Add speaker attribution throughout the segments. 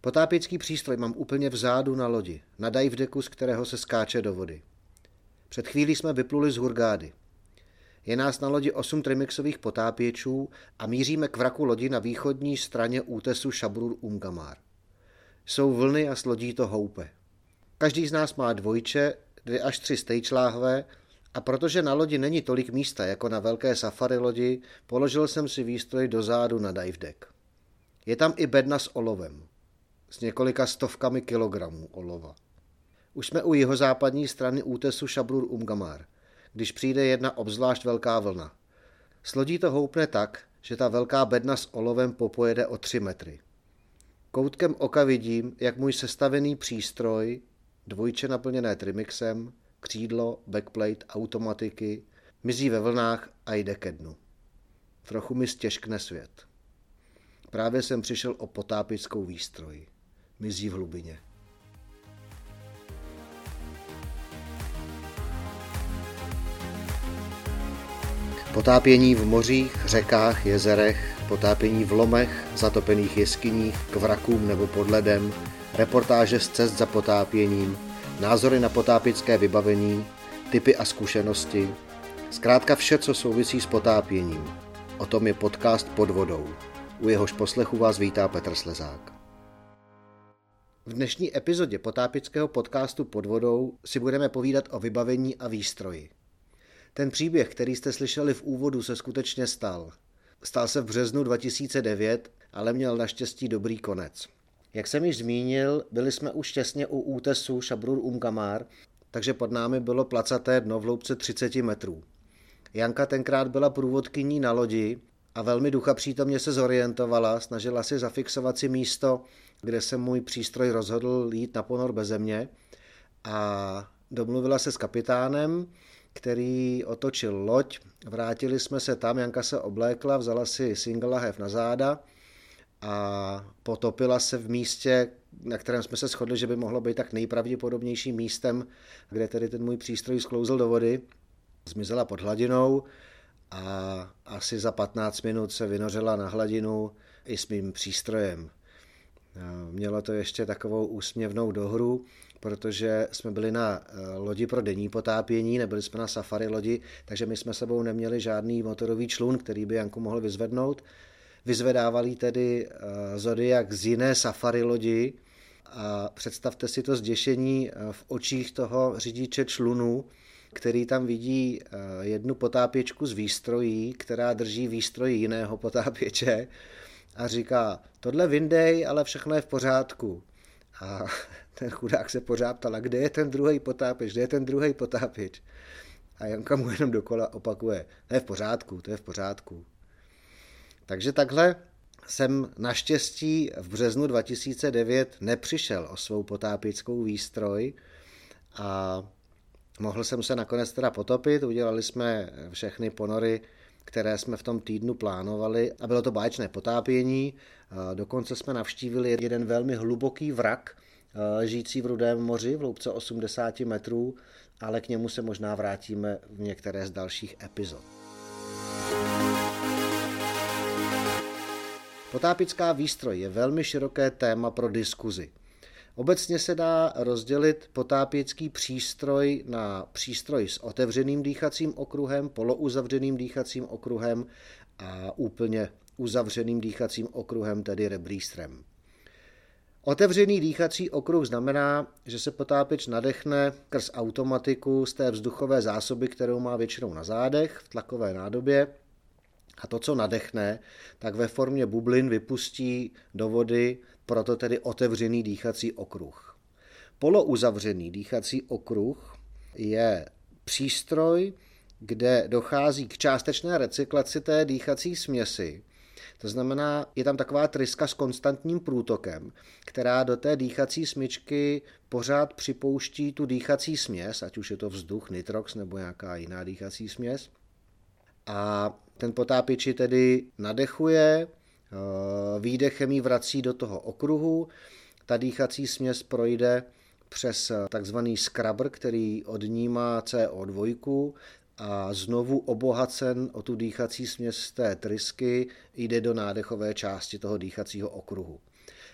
Speaker 1: Potápěcký přístroj mám úplně vzadu na lodi, na dive z kterého se skáče do vody. Před chvílí jsme vypluli z Hurgády. Je nás na lodi 8 trimixových potápěčů a míříme k vraku lodi na východní straně útesu Šabrur Umgamar. Jsou vlny a slodí to houpe. Každý z nás má dvojče, dvě až tři stejčláhve a protože na lodi není tolik místa jako na velké safari lodi, položil jsem si výstroj do zádu na dive deck. Je tam i bedna s olovem. S několika stovkami kilogramů olova. Už jsme u jihozápadní strany útesu Šabrur Umgamar, když přijde jedna obzvlášť velká vlna. S lodí to houpne tak, že ta velká bedna s olovem popojede o 3 metry. Koutkem oka vidím, jak můj sestavený přístroj, dvojče naplněné trimixem, křídlo, backplate, automatiky, mizí ve vlnách a jde ke dnu. Trochu mi stěžkne svět. Právě jsem přišel o potápickou výstroj. Mizí v hlubině. Potápění v mořích, řekách, jezerech, potápění v lomech, zatopených jeskyních, k vrakům nebo pod ledem, reportáže z cest za potápěním, názory na potápické vybavení, typy a zkušenosti, zkrátka vše, co souvisí s potápěním. O tom je podcast Pod vodou. U jehož poslechu vás vítá Petr Slezák. V dnešní epizodě potápického podcastu Pod vodou si budeme povídat o vybavení a výstroji. Ten příběh, který jste slyšeli v úvodu, se skutečně stal. Stal se v březnu 2009, ale měl naštěstí dobrý konec. Jak jsem již zmínil, byli jsme už těsně u útesu Šabrur Umgamar, takže pod námi bylo placaté dno v hloubce 30 metrů. Janka tenkrát byla průvodkyní na lodi a velmi ducha přítomně se zorientovala, snažila si zafixovat si místo, kde se můj přístroj rozhodl jít na ponor bez země a domluvila se s kapitánem, který otočil loď, vrátili jsme se tam, Janka se oblékla, vzala si single lahev na záda a potopila se v místě, na kterém jsme se shodli, že by mohlo být tak nejpravděpodobnějším místem, kde tedy ten můj přístroj sklouzl do vody. Zmizela pod hladinou a asi za 15 minut se vynořila na hladinu i s mým přístrojem. Mělo to ještě takovou úsměvnou dohru, protože jsme byli na eh, lodi pro denní potápění, nebyli jsme na safari lodi, takže my jsme sebou neměli žádný motorový člun, který by Janku mohl vyzvednout. Vyzvedávali tedy eh, Zodiak z jiné safari lodi a představte si to zděšení eh, v očích toho řidiče člunu, který tam vidí jednu potápěčku z výstrojí, která drží výstroj jiného potápěče a říká, tohle vyndej, ale všechno je v pořádku. A ten chudák se pořád ptal, kde je ten druhý potápěč, kde je ten druhý potápěč. A Janka mu jenom dokola opakuje, to je v pořádku, to je v pořádku. Takže takhle jsem naštěstí v březnu 2009 nepřišel o svou potápěckou výstroj a mohl jsem se nakonec teda potopit, udělali jsme všechny ponory, které jsme v tom týdnu plánovali a bylo to báječné potápění. Dokonce jsme navštívili jeden velmi hluboký vrak, ležící v Rudém moři v hloubce 80 metrů, ale k němu se možná vrátíme v některé z dalších epizod. Potápická výstroj je velmi široké téma pro diskuzi. Obecně se dá rozdělit potápěcký přístroj na přístroj s otevřeným dýchacím okruhem, polouzavřeným dýchacím okruhem a úplně uzavřeným dýchacím okruhem, tedy rebrístrem. Otevřený dýchací okruh znamená, že se potápěč nadechne krz automatiku z té vzduchové zásoby, kterou má většinou na zádech v tlakové nádobě a to, co nadechne, tak ve formě bublin vypustí do vody, proto tedy otevřený dýchací okruh. Polouzavřený dýchací okruh je přístroj, kde dochází k částečné recyklaci té dýchací směsi. To znamená, je tam taková tryska s konstantním průtokem, která do té dýchací smyčky pořád připouští tu dýchací směs, ať už je to vzduch, nitrox nebo nějaká jiná dýchací směs. A ten potápěč ji tedy nadechuje, eh, výdechem ji vrací do toho okruhu, ta dýchací směs projde přes takzvaný scrubber, který odnímá CO2 a znovu obohacen o tu dýchací směs té trysky jde do nádechové části toho dýchacího okruhu.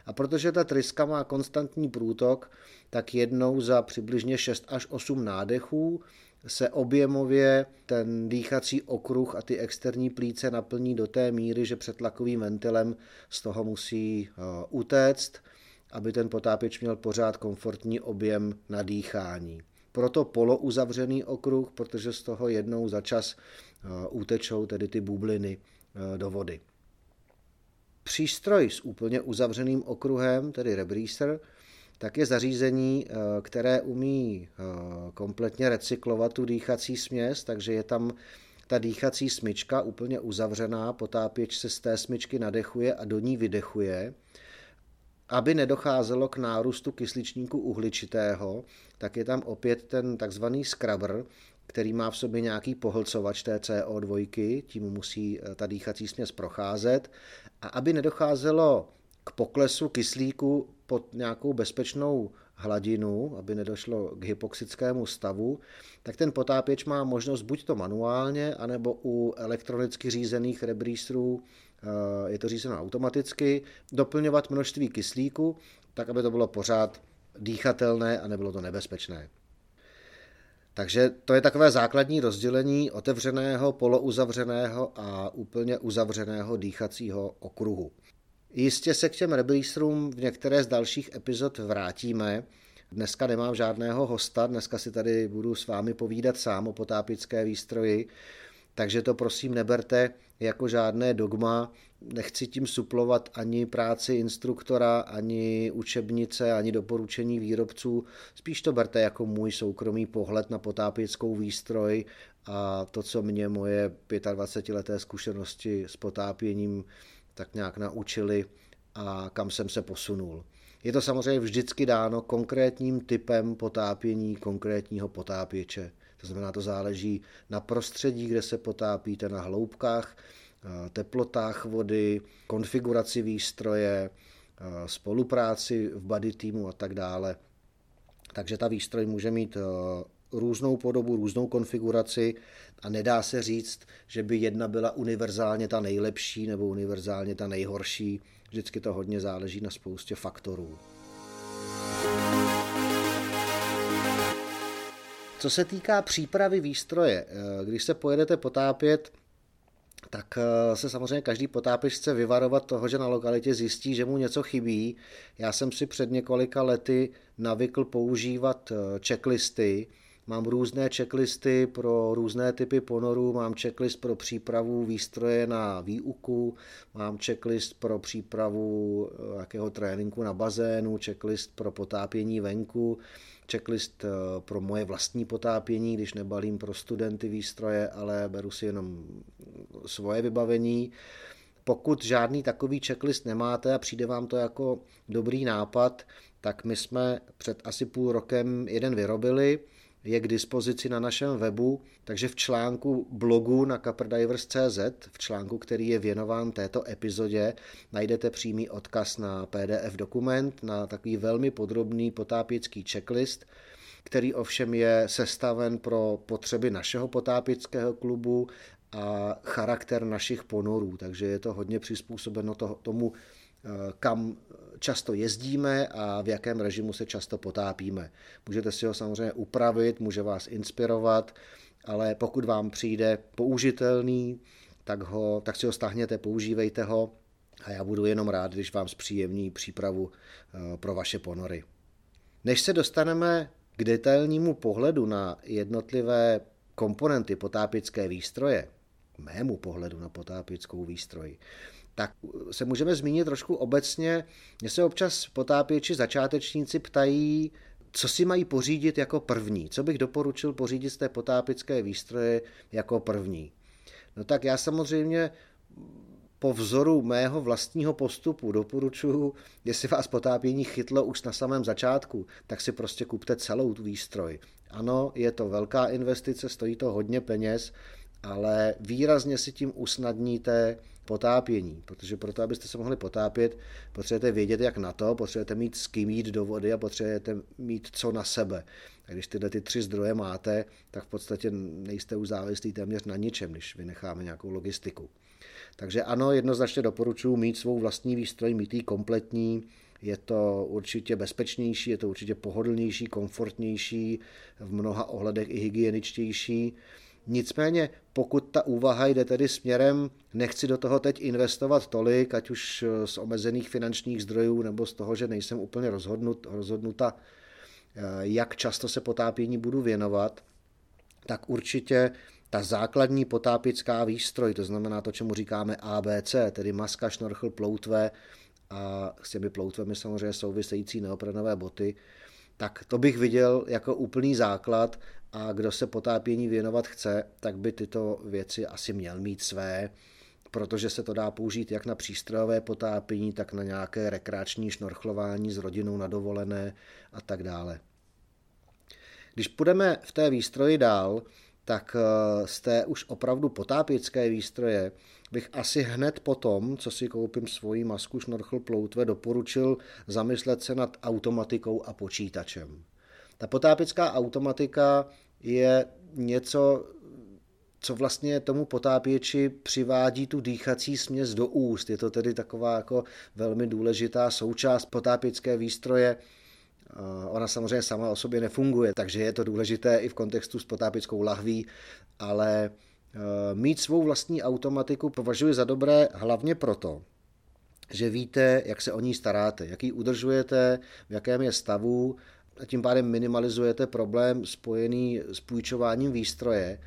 Speaker 1: A protože ta tryska má konstantní průtok, tak jednou za přibližně 6 až 8 nádechů se objemově ten dýchací okruh a ty externí plíce naplní do té míry, že přetlakovým ventilem z toho musí eh, utéct, aby ten potápěč měl pořád komfortní objem na dýchání. Proto polouzavřený okruh, protože z toho jednou za čas eh, utečou tedy ty bubliny eh, do vody. Přístroj s úplně uzavřeným okruhem, tedy rebreather, tak je zařízení, eh, které umí kompletně recyklovat tu dýchací směs, takže je tam ta dýchací smyčka úplně uzavřená, potápěč se z té smyčky nadechuje a do ní vydechuje aby nedocházelo k nárůstu kysličníku uhličitého, tak je tam opět ten takzvaný scrubber, který má v sobě nějaký pohlcovač té CO2, tím musí eh, ta dýchací směs procházet. A aby nedocházelo k poklesu kyslíku pod nějakou bezpečnou hladinu, aby nedošlo k hypoxickému stavu, tak ten potápěč má možnost buď to manuálně, anebo u elektronicky řízených rebreatherů je to řízeno automaticky, doplňovat množství kyslíku, tak aby to bylo pořád dýchatelné a nebylo to nebezpečné. Takže to je takové základní rozdělení otevřeného, polouzavřeného a úplně uzavřeného dýchacího okruhu. Jistě se k těm rebelístrům v některé z dalších epizod vrátíme. Dneska nemám žádného hosta, dneska si tady budu s vámi povídat sám o potápické výstroji, takže to prosím neberte jako žádné dogma. Nechci tím suplovat ani práci instruktora, ani učebnice, ani doporučení výrobců. Spíš to berte jako můj soukromý pohled na potápěckou výstroj a to, co mě moje 25-leté zkušenosti s potápěním tak nějak naučili a kam jsem se posunul. Je to samozřejmě vždycky dáno konkrétním typem potápění konkrétního potápěče. To znamená, to záleží na prostředí, kde se potápíte, na hloubkách, eh, teplotách vody, konfiguraci výstroje, eh, spolupráci v body týmu a tak dále. Takže ta výstroj může mít eh, různou podobu, různou konfiguraci a nedá se říct, že by jedna byla univerzálně ta nejlepší nebo univerzálně ta nejhorší. Vždycky to hodně záleží na spoustě faktorů. Co se týká přípravy výstroje, eh, když se pojedete potápět, tak eh, se samozřejmě každý potápěč chce vyvarovat toho, že na lokalitě zjistí, že mu něco chybí. Já jsem si před několika lety navykl používat eh, checklisty, Mám různé checklisty pro různé typy ponorů, mám checklist pro přípravu výstroje na výuku, mám checklist pro přípravu jakého tréninku na bazénu, checklist pro potápění venku, checklist eh, pro moje vlastní potápění, když nebalím pro studenty výstroje, ale beru si jenom svoje vybavení. Pokud žádný takový checklist nemáte a přijde vám to jako dobrý nápad, tak my jsme před asi půl rokem jeden vyrobili, je k dispozici na našem webu, takže v článku blogu na caperdivers.cz, v článku, který je věnován této epizodě, najdete přímý odkaz na PDF dokument, na takový velmi podrobný potápěcký checklist, který ovšem je sestaven pro potřeby našeho potápěckého klubu a charakter našich ponorů, takže je to hodně přizpůsobeno tomu, eh, kam často jezdíme a v jakém režimu se často potápíme. Můžete si ho samozřejmě upravit, může vás inspirovat, ale pokud vám přijde použitelný, tak, ho, tak si ho stáhněte, používejte ho a já budu jenom rád, když vám zpříjemní přípravu eh, pro vaše ponory. Než se dostaneme k detailnímu pohledu na jednotlivé komponenty potápické výstroje, mému pohledu na potápickou výstroj, tak se můžeme zmínit trošku obecně. Mě se občas potápěči začátečníci ptají, co si mají pořídit jako první, co bych doporučil pořídit z té potápické výstroje jako první. No tak já samozřejmě po vzoru mého vlastního postupu doporučuji, jestli vás potápění chytlo už na samém začátku, tak si prostě kupte celou tu výstroj. Ano, je to velká investice, stojí to hodně peněz, ale výrazně si tím usnadníte potápění, protože proto, abyste se mohli potápět, potřebujete vědět, jak na to, potřebujete mít s kým jít do vody a potřebujete mít co na sebe. A když tyhle ty tři zdroje máte, tak v podstatě nejste už závislí téměř na ničem, když vynecháme nějakou logistiku. Takže ano, jednoznačně doporučuji mít svou vlastní výstroj, mít ji kompletní. je to určitě bezpečnější, je to určitě pohodlnější, komfortnější, v mnoha ohledech i hygieničtější. Nicméně, pokud ta úvaha jde tedy směrem, nechci do toho teď investovat tolik, ať už z omezených finančních zdrojů nebo z toho, že nejsem úplně rozhodnut, rozhodnuta, eh, jak často se potápění budu věnovat, tak určitě ta základní potápická výstroj, to znamená to, čemu říkáme ABC, tedy maska, šnorchl, ploutve a s těmi ploutvemi samozřejmě související neoprenové boty, tak to bych viděl jako úplný základ a kdo se potápění věnovat chce, tak by tyto věci asi měl mít své, protože se to dá použít jak na přístrojové potápění, tak na nějaké rekreační šnorchlování s rodinou na dovolené a tak dále. Když půjdeme v té výstroji dál, tak eh, z té už opravdu potápěcké výstroje bych asi hned potom, co si koupím svoji masku šnorchl ploutve, doporučil zamyslet se nad automatikou a počítačem. Ta potápěcká automatika je něco, co vlastně tomu potápěči přivádí tu dýchací směs do úst. Je to tedy taková jako velmi důležitá součást potápěcké výstroje, Ona samozřejmě sama o sobě nefunguje, takže je to důležité i v kontextu s potápickou lahví, ale eh, mít svou vlastní automatiku považuji za dobré hlavně proto, že víte, jak se o ní staráte, jak ji udržujete, v jakém je stavu a tím pádem minimalizujete problém spojený s půjčováním výstroje,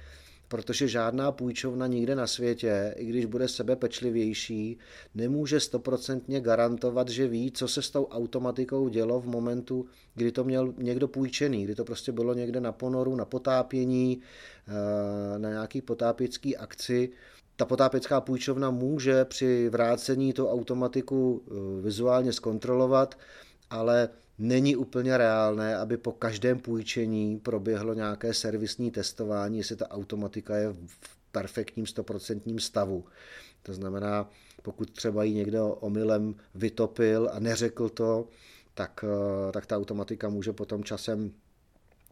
Speaker 1: protože žádná půjčovna nikde na světě, i když bude sebepečlivější, nemůže stoprocentně garantovat, že ví, co se s tou automatikou dělo v momentu, kdy to měl někdo půjčený, kdy to prostě bylo někde na ponoru, na potápění, eh, na nějaký potápěcký akci. Ta potápěcká půjčovna může při vrácení tu automatiku eh, vizuálně zkontrolovat, ale není úplně reálné, aby po každém půjčení proběhlo nějaké servisní testování, jestli ta automatika je v perfektním stoprocentním stavu. To znamená, pokud třeba ji někdo omylem vytopil a neřekl to, tak, eh, tak ta automatika může potom časem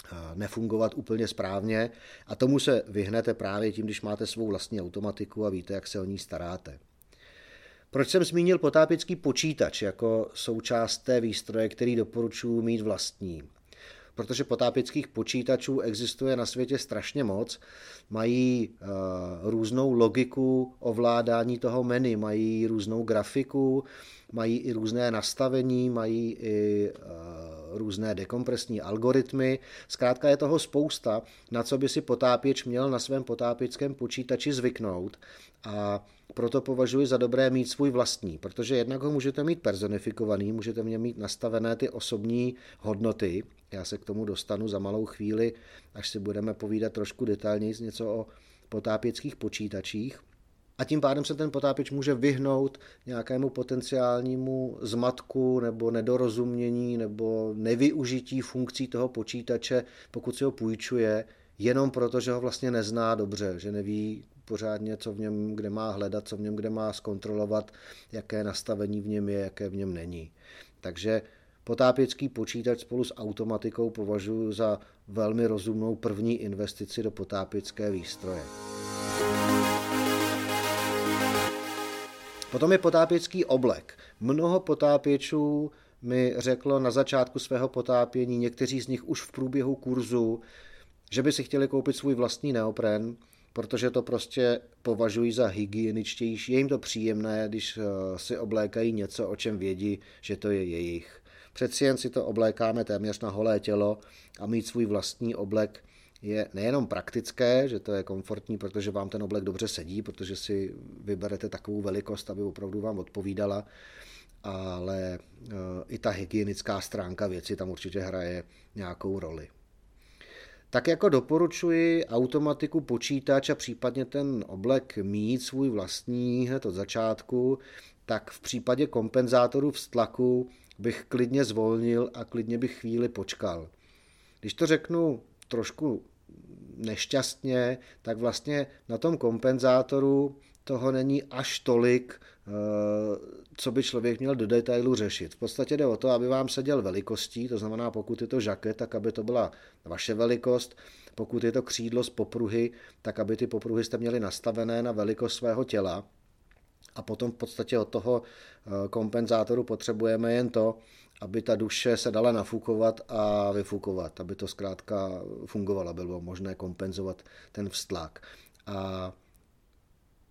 Speaker 1: eh, nefungovat úplně správně a tomu se vyhnete právě tím, když máte svou vlastní automatiku a víte, jak se o ní staráte. Proč jsem zmínil potápěcký počítač jako součást té výstroje, který doporučuji mít vlastní? Protože potápěckých počítačů existuje na světě strašně moc, mají uh, různou logiku ovládání toho menu, mají různou grafiku, mají i různé nastavení, mají i uh, různé dekompresní algoritmy. Zkrátka je toho spousta, na co by si potápěč měl na svém potápěckém počítači zvyknout a proto považuji za dobré mít svůj vlastní, protože jednak ho můžete mít personifikovaný, můžete mě mít nastavené ty osobní hodnoty. Já se k tomu dostanu za malou chvíli, až si budeme povídat trošku detailněji něco o potápěckých počítačích. A tím pádem se ten potápěč může vyhnout nějakému potenciálnímu zmatku nebo nedorozumění nebo nevyužití funkcí toho počítače, pokud si ho půjčuje, jenom proto, že ho vlastně nezná dobře, že neví pořádně, co v něm kde má hledat, co v něm kde má zkontrolovat, jaké nastavení v něm je, jaké v něm není. Takže potápěcký počítač spolu s automatikou považuji za velmi rozumnou první investici do potápěcké výstroje. Potom je potápěcký oblek. Mnoho potápěčů mi řeklo na začátku svého potápění, někteří z nich už v průběhu kurzu, že by si chtěli koupit svůj vlastní neopren, protože to prostě považují za hygieničtější. Je jim to příjemné, když eh, si oblékají něco, o čem vědí, že to je jejich. Přeci jen si to oblékáme téměř na holé tělo a mít svůj vlastní oblek je nejenom praktické, že to je komfortní, protože vám ten oblek dobře sedí, protože si vyberete takovou velikost, aby opravdu vám odpovídala, ale eh, i ta hygienická stránka věci tam určitě hraje nějakou roli. Tak jako doporučuji automatiku počítač a případně ten oblek mít svůj vlastní hned od začátku, tak v případě kompenzátorů v stlaku bych klidně zvolnil a klidně bych chvíli počkal. Když to řeknu trošku nešťastně, tak vlastně na tom kompenzátoru toho není až tolik, eh, co by člověk měl do detailu řešit. V podstatě jde o to, aby vám seděl velikostí, to znamená, pokud je to žaket, tak aby to byla vaše velikost, pokud je to křídlo z popruhy, tak aby ty popruhy jste měli nastavené na velikost svého těla. a potom v podstatě od toho eh, kompenzátoru potřebujeme jen to, aby ta duše se dala nafukovat a vyfukovat, aby to zkrátka fungovalo, bylo možné kompenzovat ten vztlak. A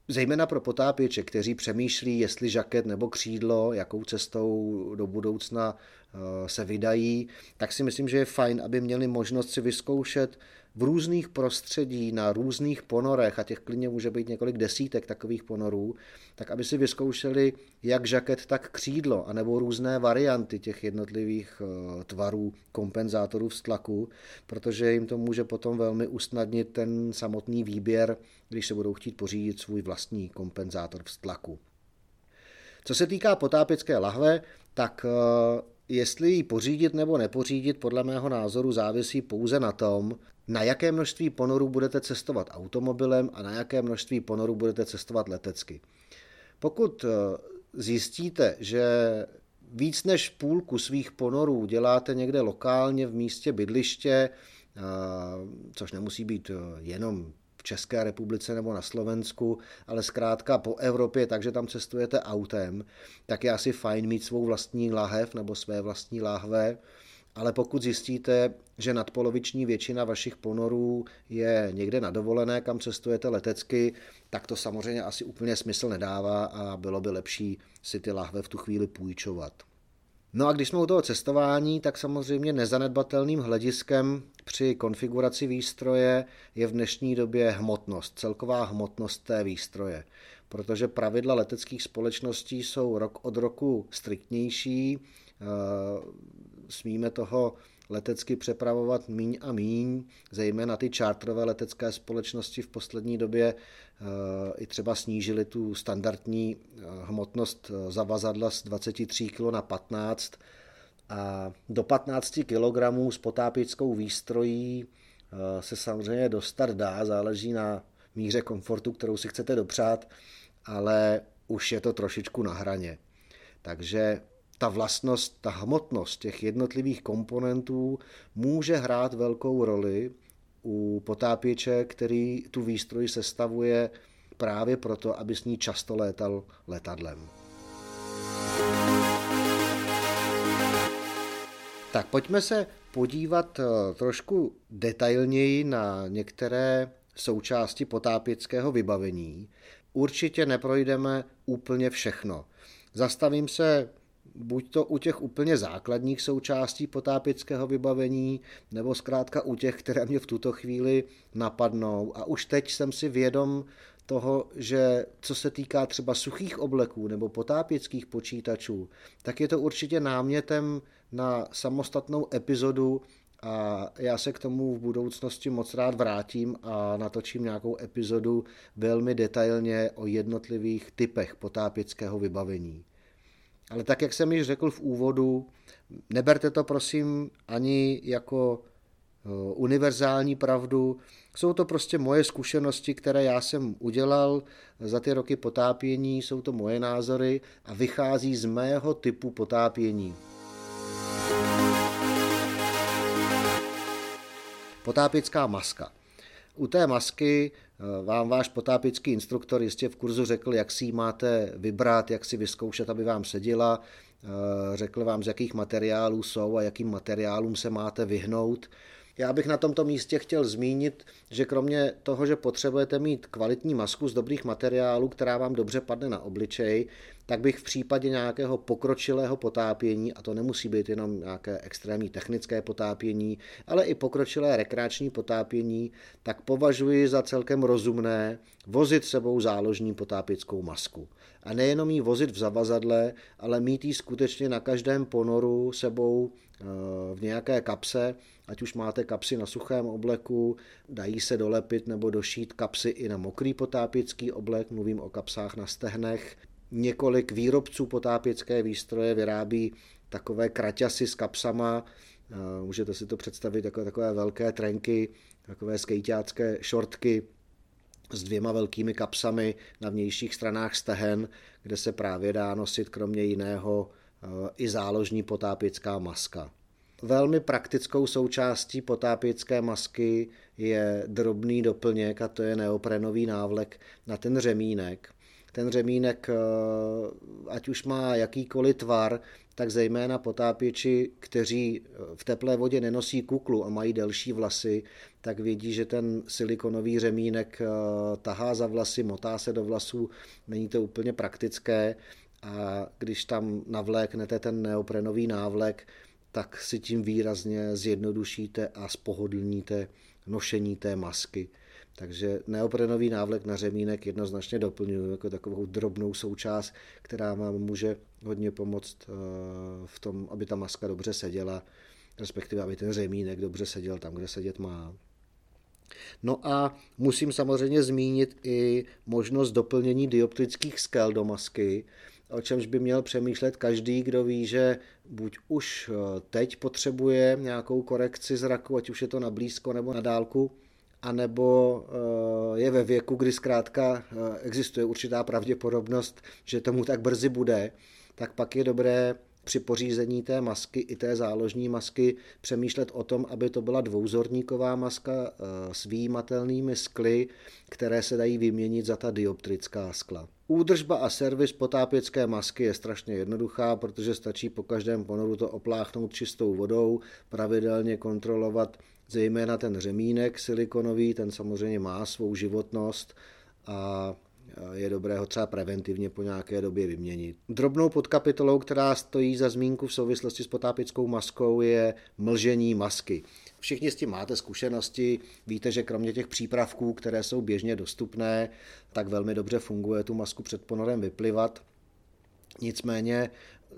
Speaker 1: Zejména pro potápěče, kteří přemýšlí, jestli žaket nebo křídlo, jakou cestou do budoucna eh, se vydají, tak si myslím, že je fajn, aby měli možnost si vyzkoušet v různých prostředí, na různých ponorech, a těch klidně může být několik desítek takových ponorů, tak aby si vyzkoušeli jak žaket, tak křídlo, anebo různé varianty těch jednotlivých eh, tvarů kompenzátorů v tlaku, protože jim to může potom velmi usnadnit ten samotný výběr, když se budou chtít pořídit svůj vlastní kompenzátor v tlaku. Co se týká potápěcké lahve, tak eh, jestli ji pořídit nebo nepořídit, podle mého názoru závisí pouze na tom, na jaké množství ponorů budete cestovat automobilem a na jaké množství ponorů budete cestovat letecky. Pokud eh, zjistíte, že víc než půlku svých ponorů děláte někde lokálně v místě bydliště, eh, což nemusí být eh, jenom v České republice nebo na Slovensku, ale zkrátka po Evropě, takže tam cestujete autem, tak je asi fajn mít svou vlastní lahev nebo své vlastní láhve, ale pokud zjistíte, že nadpoloviční většina vašich ponorů je někde na dovolené, kam cestujete letecky, tak to samozřejmě asi úplně smysl nedává a bylo by lepší si ty lahve v tu chvíli půjčovat. No a když jsme u toho cestování, tak samozřejmě nezanedbatelným hlediskem při konfiguraci výstroje je v dnešní době hmotnost, celková hmotnost té výstroje, protože pravidla leteckých společností jsou rok od roku striktnější, eh, smíme toho letecky přepravovat míň a míň, zejména ty čártrové letecké společnosti v poslední době eh, i třeba snížili tu standardní eh, hmotnost eh, zavazadla z 23 kg na 15 a do 15 kg s potápěčskou výstrojí se samozřejmě dostat dá, záleží na míře komfortu, kterou si chcete dopřát, ale už je to trošičku na hraně. Takže ta vlastnost, ta hmotnost těch jednotlivých komponentů může hrát velkou roli u potápěče, který tu výstroj sestavuje právě proto, aby s ní často létal letadlem. Tak pojďme se podívat eh, trošku detailněji na některé součásti potápěckého vybavení. Určitě neprojdeme úplně všechno. Zastavím se buď to u těch úplně základních součástí potápěckého vybavení, nebo zkrátka u těch, které mě v tuto chvíli napadnou. A už teď jsem si vědom toho, že co se týká třeba suchých obleků nebo potápěckých počítačů, tak je to určitě námětem na samostatnou epizodu a já se k tomu v budoucnosti moc rád vrátím a natočím nějakou epizodu velmi detailně o jednotlivých typech potápěckého vybavení. Ale tak, jak jsem již řekl v úvodu, neberte to prosím ani jako eh, univerzální pravdu. Jsou to prostě moje zkušenosti, které já jsem udělal za ty roky potápění, jsou to moje názory a vychází z mého typu potápění. Potápěcká maska. U té masky eh, vám váš potápěcký instruktor jistě v kurzu řekl, jak si ji máte vybrat, jak si vyzkoušet, aby vám seděla. Eh, řekl vám, z jakých materiálů jsou a jakým materiálům se máte vyhnout. Já bych na tomto místě chtěl zmínit, že kromě toho, že potřebujete mít kvalitní masku z dobrých materiálů, která vám dobře padne na obličej, tak bych v případě nějakého pokročilého potápění, a to nemusí být jenom nějaké extrémní technické potápění, ale i pokročilé rekreační potápění, tak považuji za celkem rozumné vozit sebou záložní potápěckou masku. A nejenom ji vozit v zavazadle, ale mít ji skutečně na každém ponoru sebou eh, v nějaké kapse, ať už máte kapsy na suchém obleku, dají se dolepit nebo došít kapsy i na mokrý potápěcký oblek, mluvím o kapsách na stehnech, Několik výrobců potápěcké výstroje vyrábí takové kraťasy s kapsama, můžete si to představit jako takové velké trenky, takové skejťácké šortky s dvěma velkými kapsami na vnějších stranách stehen, kde se právě dá nosit kromě jiného i záložní potápěcká maska. Velmi praktickou součástí potápěcké masky je drobný doplněk a to je neoprenový návlek na ten řemínek. ten řemínek, eh, ať už má jakýkoliv tvar, tak zejména potápěči, kteří eh, v teplé vodě nenosí kuklu a mají delší vlasy, tak vědí, že ten silikonový řemínek eh, tahá za vlasy, motá se do vlasů, není to úplně praktické a když tam navléknete ten neoprenový návlek, tak si tím výrazně zjednodušíte a spohodlníte nošení té masky. Takže neoprenový návlek na řemínek jednoznačně doplňuji jako takovou drobnou součást, která vám může hodně pomoct eh, v tom, aby ta maska dobře seděla, respektive aby ten řemínek dobře seděl tam, kde sedět má. No a musím samozřejmě zmínit i možnost doplnění dioptrických skel do masky, o čemž by měl přemýšlet každý, kdo ví, že buď už eh, teď potřebuje nějakou korekci zraku, ať už je to na blízko nebo na dálku, anebo eh, je ve věku, kdy zkrátka eh, existuje určitá pravděpodobnost, že tomu tak brzy bude, tak pak je dobré při pořízení té masky i té záložní masky přemýšlet o tom, aby to byla dvouzorníková maska eh, s výjimatelnými skly, které se dají vyměnit za ta dioptrická skla. Údržba a servis potápěcké masky je strašně jednoduchá, protože stačí po každém ponoru to opláchnout čistou vodou, pravidelně kontrolovat zejména ten řemínek silikonový, ten samozřejmě má svou životnost a je dobré ho třeba preventivně po nějaké době vyměnit. Drobnou podkapitolou, která stojí za zmínku v souvislosti s potápickou maskou, je mlžení masky. Všichni s tím máte zkušenosti, víte, že kromě těch přípravků, které jsou běžně dostupné, tak velmi dobře funguje tu masku před ponorem vyplivat. Nicméně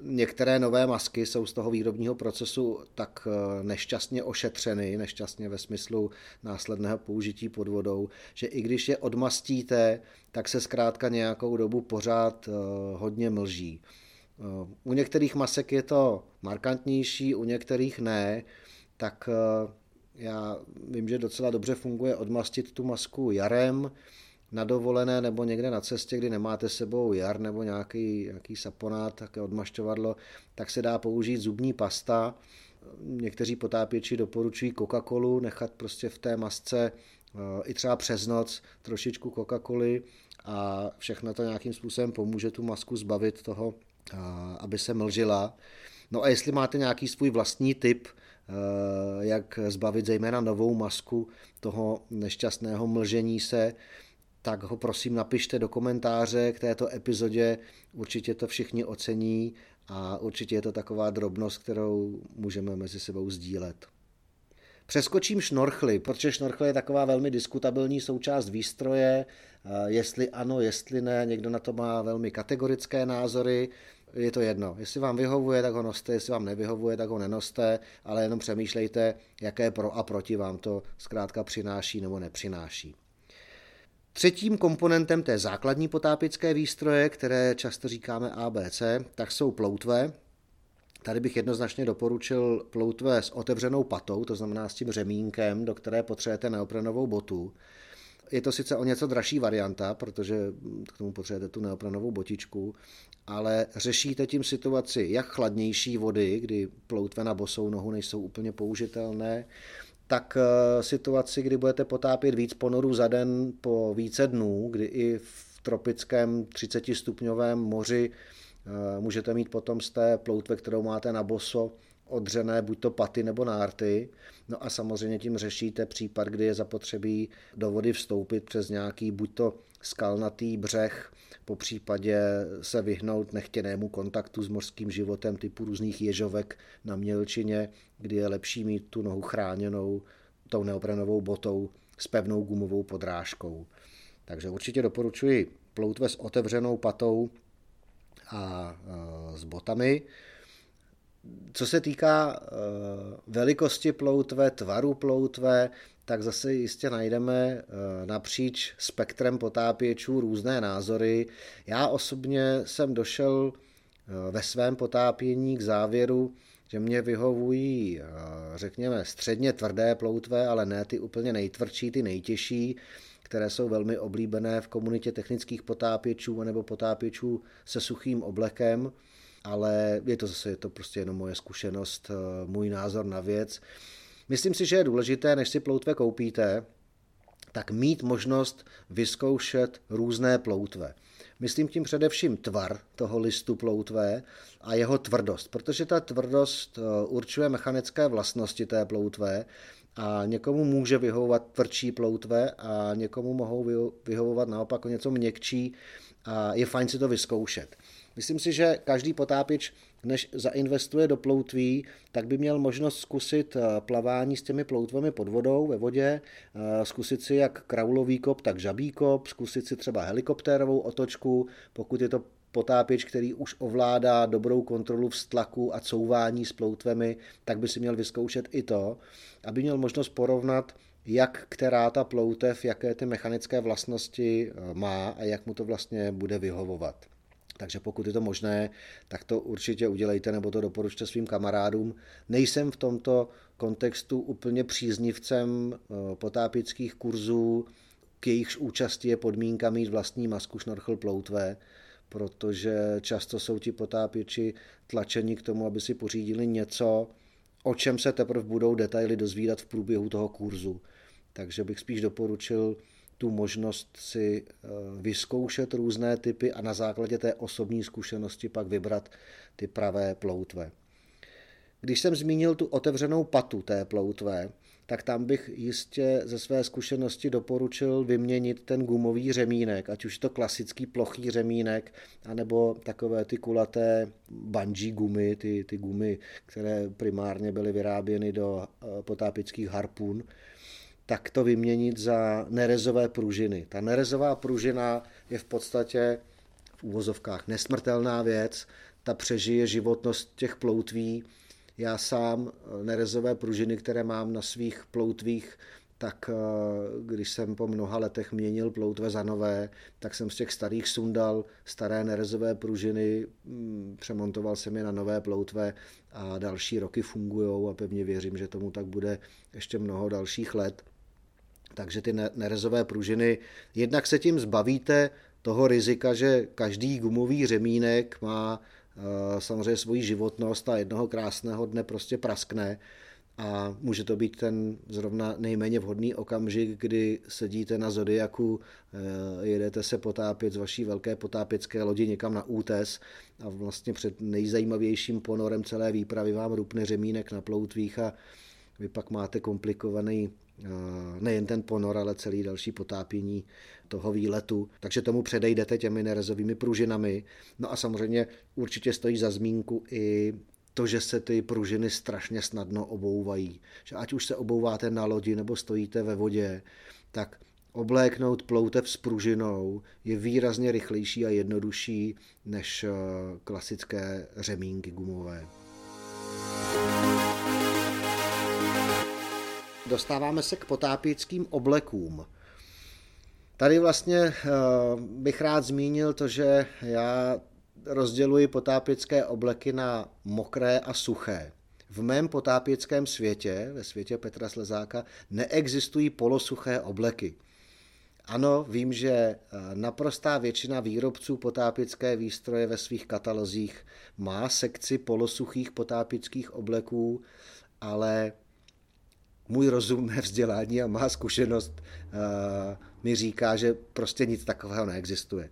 Speaker 1: některé nové masky jsou z toho výrobního procesu tak eh, nešťastně ošetřeny, nešťastně ve smyslu následného použití pod vodou, že i když je odmastíte, tak se zkrátka nějakou dobu pořád eh, hodně mlží. Eh, u některých masek je to markantnější, u některých ne, tak já vím, že docela dobře funguje odmastit tu masku jarem, na dovolené nebo někde na cestě, kdy nemáte sebou jar nebo nějaký, nějaký saponát, také odmašťovadlo, tak se dá použít zubní pasta. Někteří potápěči doporučují Coca-Colu, nechat prostě v té masce eh, i třeba přes noc trošičku Coca-Coly a všechno to nějakým způsobem pomůže tu masku zbavit toho, eh, aby se mlžila. No a jestli máte nějaký svůj vlastní tip, eh, jak zbavit zejména novou masku toho nešťastného mlžení se, tak ho prosím napište do komentáře k této epizodě. Určitě to všichni ocení a určitě je to taková drobnost, kterou můžeme mezi sebou sdílet. Přeskočím šnorchly, protože šnorchl je taková velmi diskutabilní součást výstroje, jestli ano, jestli ne, někdo na to má velmi kategorické názory, je to jedno. Jestli vám vyhovuje, tak ho noste, jestli vám nevyhovuje, tak ho nenoste, ale jenom přemýšlejte, jaké pro a proti vám to zkrátka přináší nebo nepřináší. Třetím komponentem té základní potápické výstroje, které často říkáme ABC, tak jsou ploutve. Tady bych jednoznačně doporučil ploutve s otevřenou patou, to znamená s tím řemínkem, do které potřebujete neoprenovou botu. Je to sice o něco dražší varianta, protože k tomu potřebujete tu neoprenovou botičku, ale řešíte tím situaci jak chladnější vody, kdy ploutve na bosou nohu nejsou úplně použitelné, tak eh, situaci, kdy budete potápět víc ponorů za den po více dnů, kdy i v tropickém 30 stupňovém moři eh, můžete mít potom z té ploutve, kterou máte na boso, odřené buď to paty nebo nárty. No a samozřejmě tím řešíte případ, kdy je zapotřebí do vody vstoupit přes nějaký buď to skalnatý břeh, po případě se vyhnout nechtěnému kontaktu s mořským životem typu různých ježovek na mělčině, kdy je lepší mít tu nohu chráněnou tou neoprenovou botou s pevnou gumovou podrážkou. Takže určitě doporučuji ploutve s otevřenou patou a e, s botami. Co se týká e, velikosti ploutve, tvaru ploutve, tak zase jistě najdeme e, napříč spektrem potápěčů různé názory. Já osobně jsem došel e, ve svém potápění k závěru, že mě vyhovují, řekněme, středně tvrdé ploutve, ale ne ty úplně nejtvrdší, ty nejtěžší, které jsou velmi oblíbené v komunitě technických potápěčů nebo potápěčů se suchým oblekem ale je to zase je to prostě jenom moje zkušenost, eh, můj názor na věc. Myslím si, že je důležité, než si ploutve koupíte, tak mít možnost vyzkoušet různé ploutve. Myslím tím především tvar toho listu ploutve a jeho tvrdost, protože ta tvrdost eh, určuje mechanické vlastnosti té ploutve a někomu může vyhovovat tvrdší ploutve a někomu mohou vyhovovat naopak o něco měkčí a je fajn si to vyzkoušet. Myslím si, že každý potápěč, než zainvestuje do ploutví, tak by měl možnost zkusit eh, plavání s těmi ploutvami pod vodou, ve vodě, eh, zkusit si jak kraulový kop, tak žabý kop, zkusit si třeba helikoptérovou otočku, pokud je to potápěč, který už ovládá dobrou kontrolu vztlaku a couvání s ploutvemi, tak by si měl vyzkoušet i to, aby měl možnost porovnat, jak která ta ploutev, jaké ty mechanické vlastnosti eh, má a jak mu to vlastně bude vyhovovat. Takže pokud je to možné, tak to určitě udělejte nebo to doporučte svým kamarádům. Nejsem v tomto kontextu úplně příznivcem eh, potápických kurzů, k jejichž účasti je podmínka mít vlastní masku šnorchl ploutve, protože často jsou ti potápěči tlačeni k tomu, aby si pořídili něco, o čem se teprve budou detaily dozvídat v průběhu toho kurzu. Takže bych spíš doporučil tu možnost si eh, vyzkoušet různé typy a na základě té osobní zkušenosti pak vybrat ty pravé ploutve. Když jsem zmínil tu otevřenou patu té ploutve, tak tam bych jistě ze své zkušenosti doporučil vyměnit ten gumový řemínek, ať už to klasický plochý řemínek, anebo takové ty kulaté bungee gumy, ty, ty gumy, které primárně byly vyráběny do eh, potápických harpun, tak to vyměnit za nerezové pružiny. Ta nerezová pružina je v podstatě v úvozovkách nesmrtelná věc, ta přežije životnost těch ploutví. Já sám eh, nerezové pružiny, které mám na svých ploutvích, tak eh, když jsem po mnoha letech měnil ploutve za nové, tak jsem z těch starých sundal staré nerezové pružiny, mm, přemontoval jsem je na nové ploutve a další roky fungují a pevně věřím, že tomu tak bude ještě mnoho dalších let. Takže ty nerezové pružiny, jednak se tím zbavíte toho rizika, že každý gumový řemínek má eh, samozřejmě svoji životnost a jednoho krásného dne prostě praskne. A může to být ten zrovna nejméně vhodný okamžik, kdy sedíte na Zodiaku, eh, jedete se potápět z vaší velké potápěcké lodi někam na útes a vlastně před nejzajímavějším ponorem celé výpravy vám rupne řemínek na ploutvích a vy pak máte komplikovaný nejen ten ponor, ale celý další potápění toho výletu. Takže tomu předejdete těmi nerezovými pružinami. No a samozřejmě určitě stojí za zmínku i to, že se ty pružiny strašně snadno obouvají. Že ať už se obouváte na lodi nebo stojíte ve vodě, tak obléknout ploutev s pružinou je výrazně rychlejší a jednodušší než eh, klasické řemínky gumové. Dostáváme se k potápěckým oblekům. Tady vlastně eh, bych rád zmínil to, že já rozděluji potápěcké obleky na mokré a suché. V mém potápěckém světě, ve světě Petra Slezáka, neexistují polosuché obleky. Ano, vím, že eh, naprostá většina výrobců potápěcké výstroje ve svých katalozích má sekci polosuchých potápěckých obleků, ale můj rozumné vzdělání a má zkušenost uh, mi říká, že prostě nic takového neexistuje.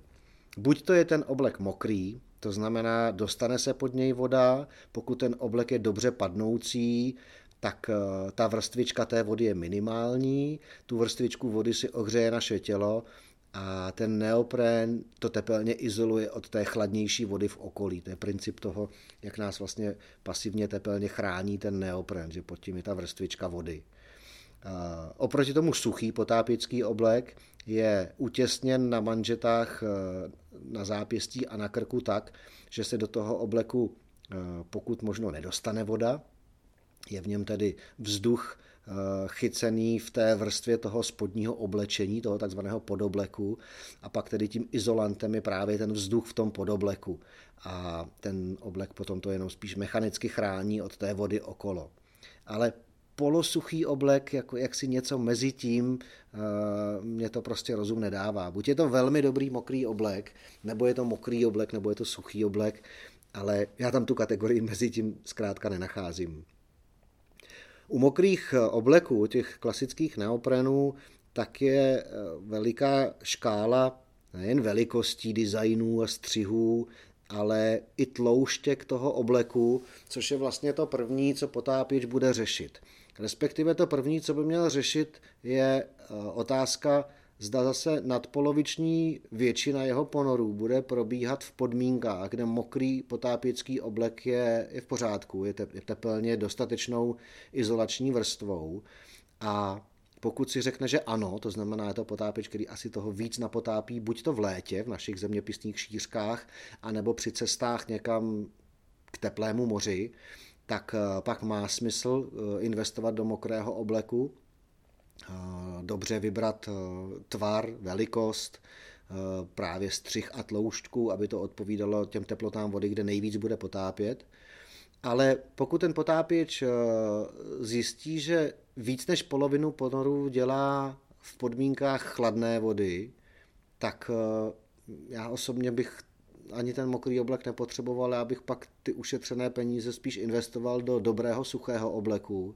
Speaker 1: Buď to je ten oblek mokrý, to znamená, dostane se pod něj voda, pokud ten oblek je dobře padnoucí, tak ta vrstvička té vody je minimální, tu vrstvičku vody si ohřeje naše tělo a ten neopren to tepelně izoluje od té chladnější vody v okolí. To je princip toho, jak nás vlastně pasivně tepelně chrání ten neopren, že pod tím je ta vrstvička vody. Oproti tomu suchý potápěcký oblek je utěsněn na manžetách e, na zápěstí a na krku tak, že se do toho obleku e, pokud možno nedostane voda. Je v něm tedy vzduch Eh, chycený v té vrstvě toho spodního oblečení, toho takzvaného podobleku a pak tedy tím izolantem je právě ten vzduch v tom podobleku a ten oblek potom to jenom spíš mechanicky chrání od té vody okolo. Ale polosuchý oblek, jako jak si něco mezi tím, eh, mě to prostě rozum nedává. Buď je to velmi dobrý mokrý oblek, nebo je to mokrý oblek, nebo je to suchý oblek, ale já tam tu kategorii mezi tím zkrátka nenacházím. U mokrých eh, obleků, těch klasických neoprenů, tak je eh, veliká škála nejen velikostí designů a střihů, ale i tlouštěk toho obleku, což je vlastně to první, co potápěč bude řešit. Respektive to první, co by měl řešit, je eh, otázka, zda zase nadpoloviční většina jeho ponorů bude probíhat v podmínkách, kde mokrý potápěcký oblek je, je v pořádku, je, te, je tepelně dostatečnou izolační vrstvou. A pokud si řekne, že ano, to znamená, je to potápěč, který asi toho víc napotápí, buď to v létě v našich zeměpisných šířkách, anebo při cestách někam k teplému moři, tak eh, pak má smysl eh, investovat do mokrého obleku, dobře vybrat tvar, velikost, právě střih a tloušťku, aby to odpovídalo těm teplotám vody, kde nejvíc bude potápět. Ale pokud ten potápěč zjistí, že víc než polovinu ponoru dělá v podmínkách chladné vody, tak já osobně bych ani ten mokrý oblek nepotřeboval, já bych pak ty ušetřené peníze spíš investoval do dobrého suchého obleku,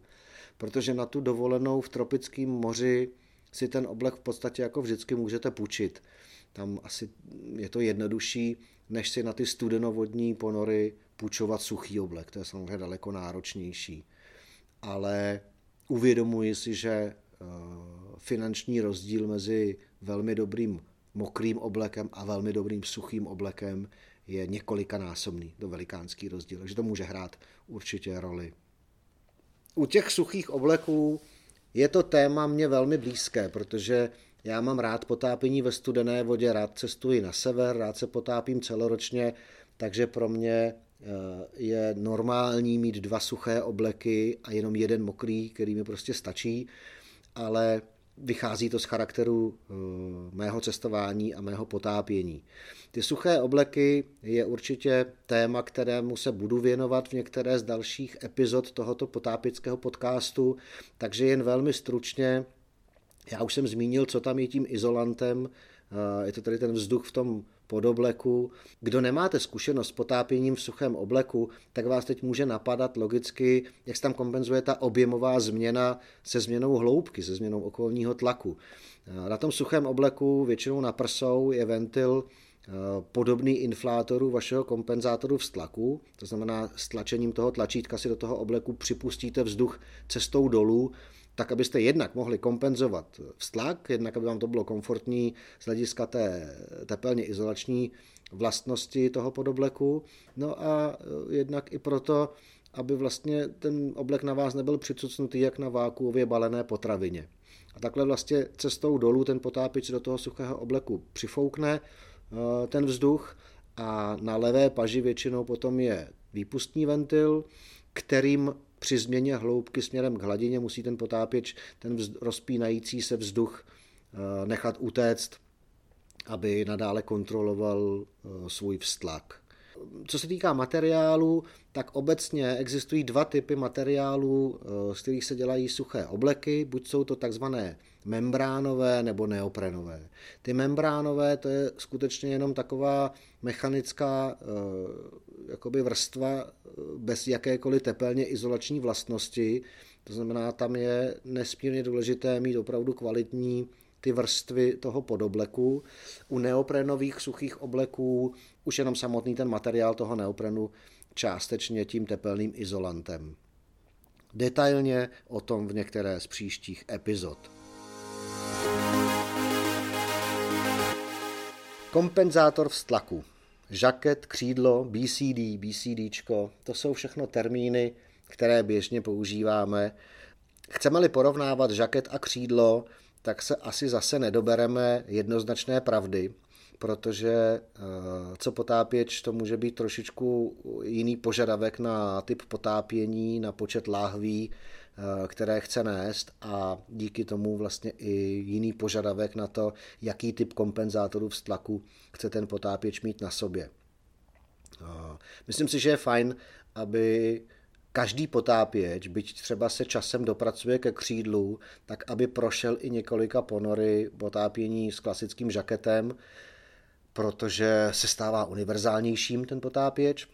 Speaker 1: protože na tu dovolenou v tropickém moři si ten oblek v podstatě jako vždycky můžete půjčit. Tam asi je to jednodušší, než si na ty studenovodní ponory půjčovat suchý oblek. To je samozřejmě daleko náročnější. Ale uvědomuji si, že eh, finanční rozdíl mezi velmi dobrým mokrým oblekem a velmi dobrým suchým oblekem je několikanásobný, to velikánský rozdíl, takže to může hrát určitě roli. U těch suchých obleků je to téma mě velmi blízké, protože já mám rád potápění ve studené vodě, rád cestuji na sever, rád se potápím celoročně, takže pro mě eh, je normální mít dva suché obleky a jenom jeden mokrý, který mi prostě stačí, ale vychází to z charakteru eh, mého cestování a mého potápění. Ty suché obleky je určitě téma, kterému se budu věnovat v některé z dalších epizod tohoto potápěckého podcastu, takže jen velmi stručně. Já už jsem zmínil, co tam je tím izolantem. Eh, je to tady ten vzduch v tom podobleku. Kdo nemáte zkušenost s potápěním v suchém obleku, tak vás teď může napadat logicky, jak se tam kompenzuje ta objemová změna se změnou hloubky, se změnou okolního tlaku. Na tom suchém obleku většinou na prsou je ventil eh, podobný inflátoru vašeho kompenzátoru v to znamená s tlačením toho tlačítka si do toho obleku připustíte vzduch cestou dolů, tak abyste jednak mohli kompenzovat vztlak, jednak aby vám to bylo komfortní z hlediska té tepelně izolační vlastnosti toho podobleku, no a jednak i proto, aby vlastně ten oblek na vás nebyl přicucnutý jak na vákuově balené potravině. A takhle vlastně cestou dolů ten potápič do toho suchého obleku přifoukne eh, ten vzduch a na levé paži většinou potom je výpustní ventil, kterým při změně hloubky směrem k hladině musí ten potápěč, ten vzd, rozpínající se vzduch eh, nechat utéct, aby nadále kontroloval eh, svůj vztlak. Co se týká materiálu, tak obecně existují dva typy materiálů, eh, z kterých se dělají suché obleky. Buď jsou to takzvané membránové nebo neoprenové. Ty membránové to je skutečně jenom taková mechanická eh, jakoby vrstva eh, bez jakékoliv tepelně izolační vlastnosti. To znamená, tam je nesmírně důležité mít opravdu kvalitní ty vrstvy toho podobleku. U neoprenových suchých obleků už jenom samotný ten materiál toho neoprenu částečně tím tepelným izolantem. Detailně o tom v některé z příštích epizod. Kompenzátor vztlaku. Žaket, křídlo, BCD, BCDčko, to jsou všechno termíny, které běžně používáme. Chceme-li porovnávat žaket a křídlo, tak se asi zase nedobereme jednoznačné pravdy, protože eh, co potápěč, to může být trošičku jiný požadavek na typ potápění, na počet láhví, eh, které chce nést a díky tomu vlastně i jiný požadavek na to, jaký typ kompenzátorů vztlaku chce ten potápěč mít na sobě. Eh, myslím si, že je fajn, aby každý potápěč, byť třeba se časem dopracuje ke křídlu, tak aby prošel i několika ponory potápění s klasickým žaketem, protože se stává univerzálnějším ten potápěč.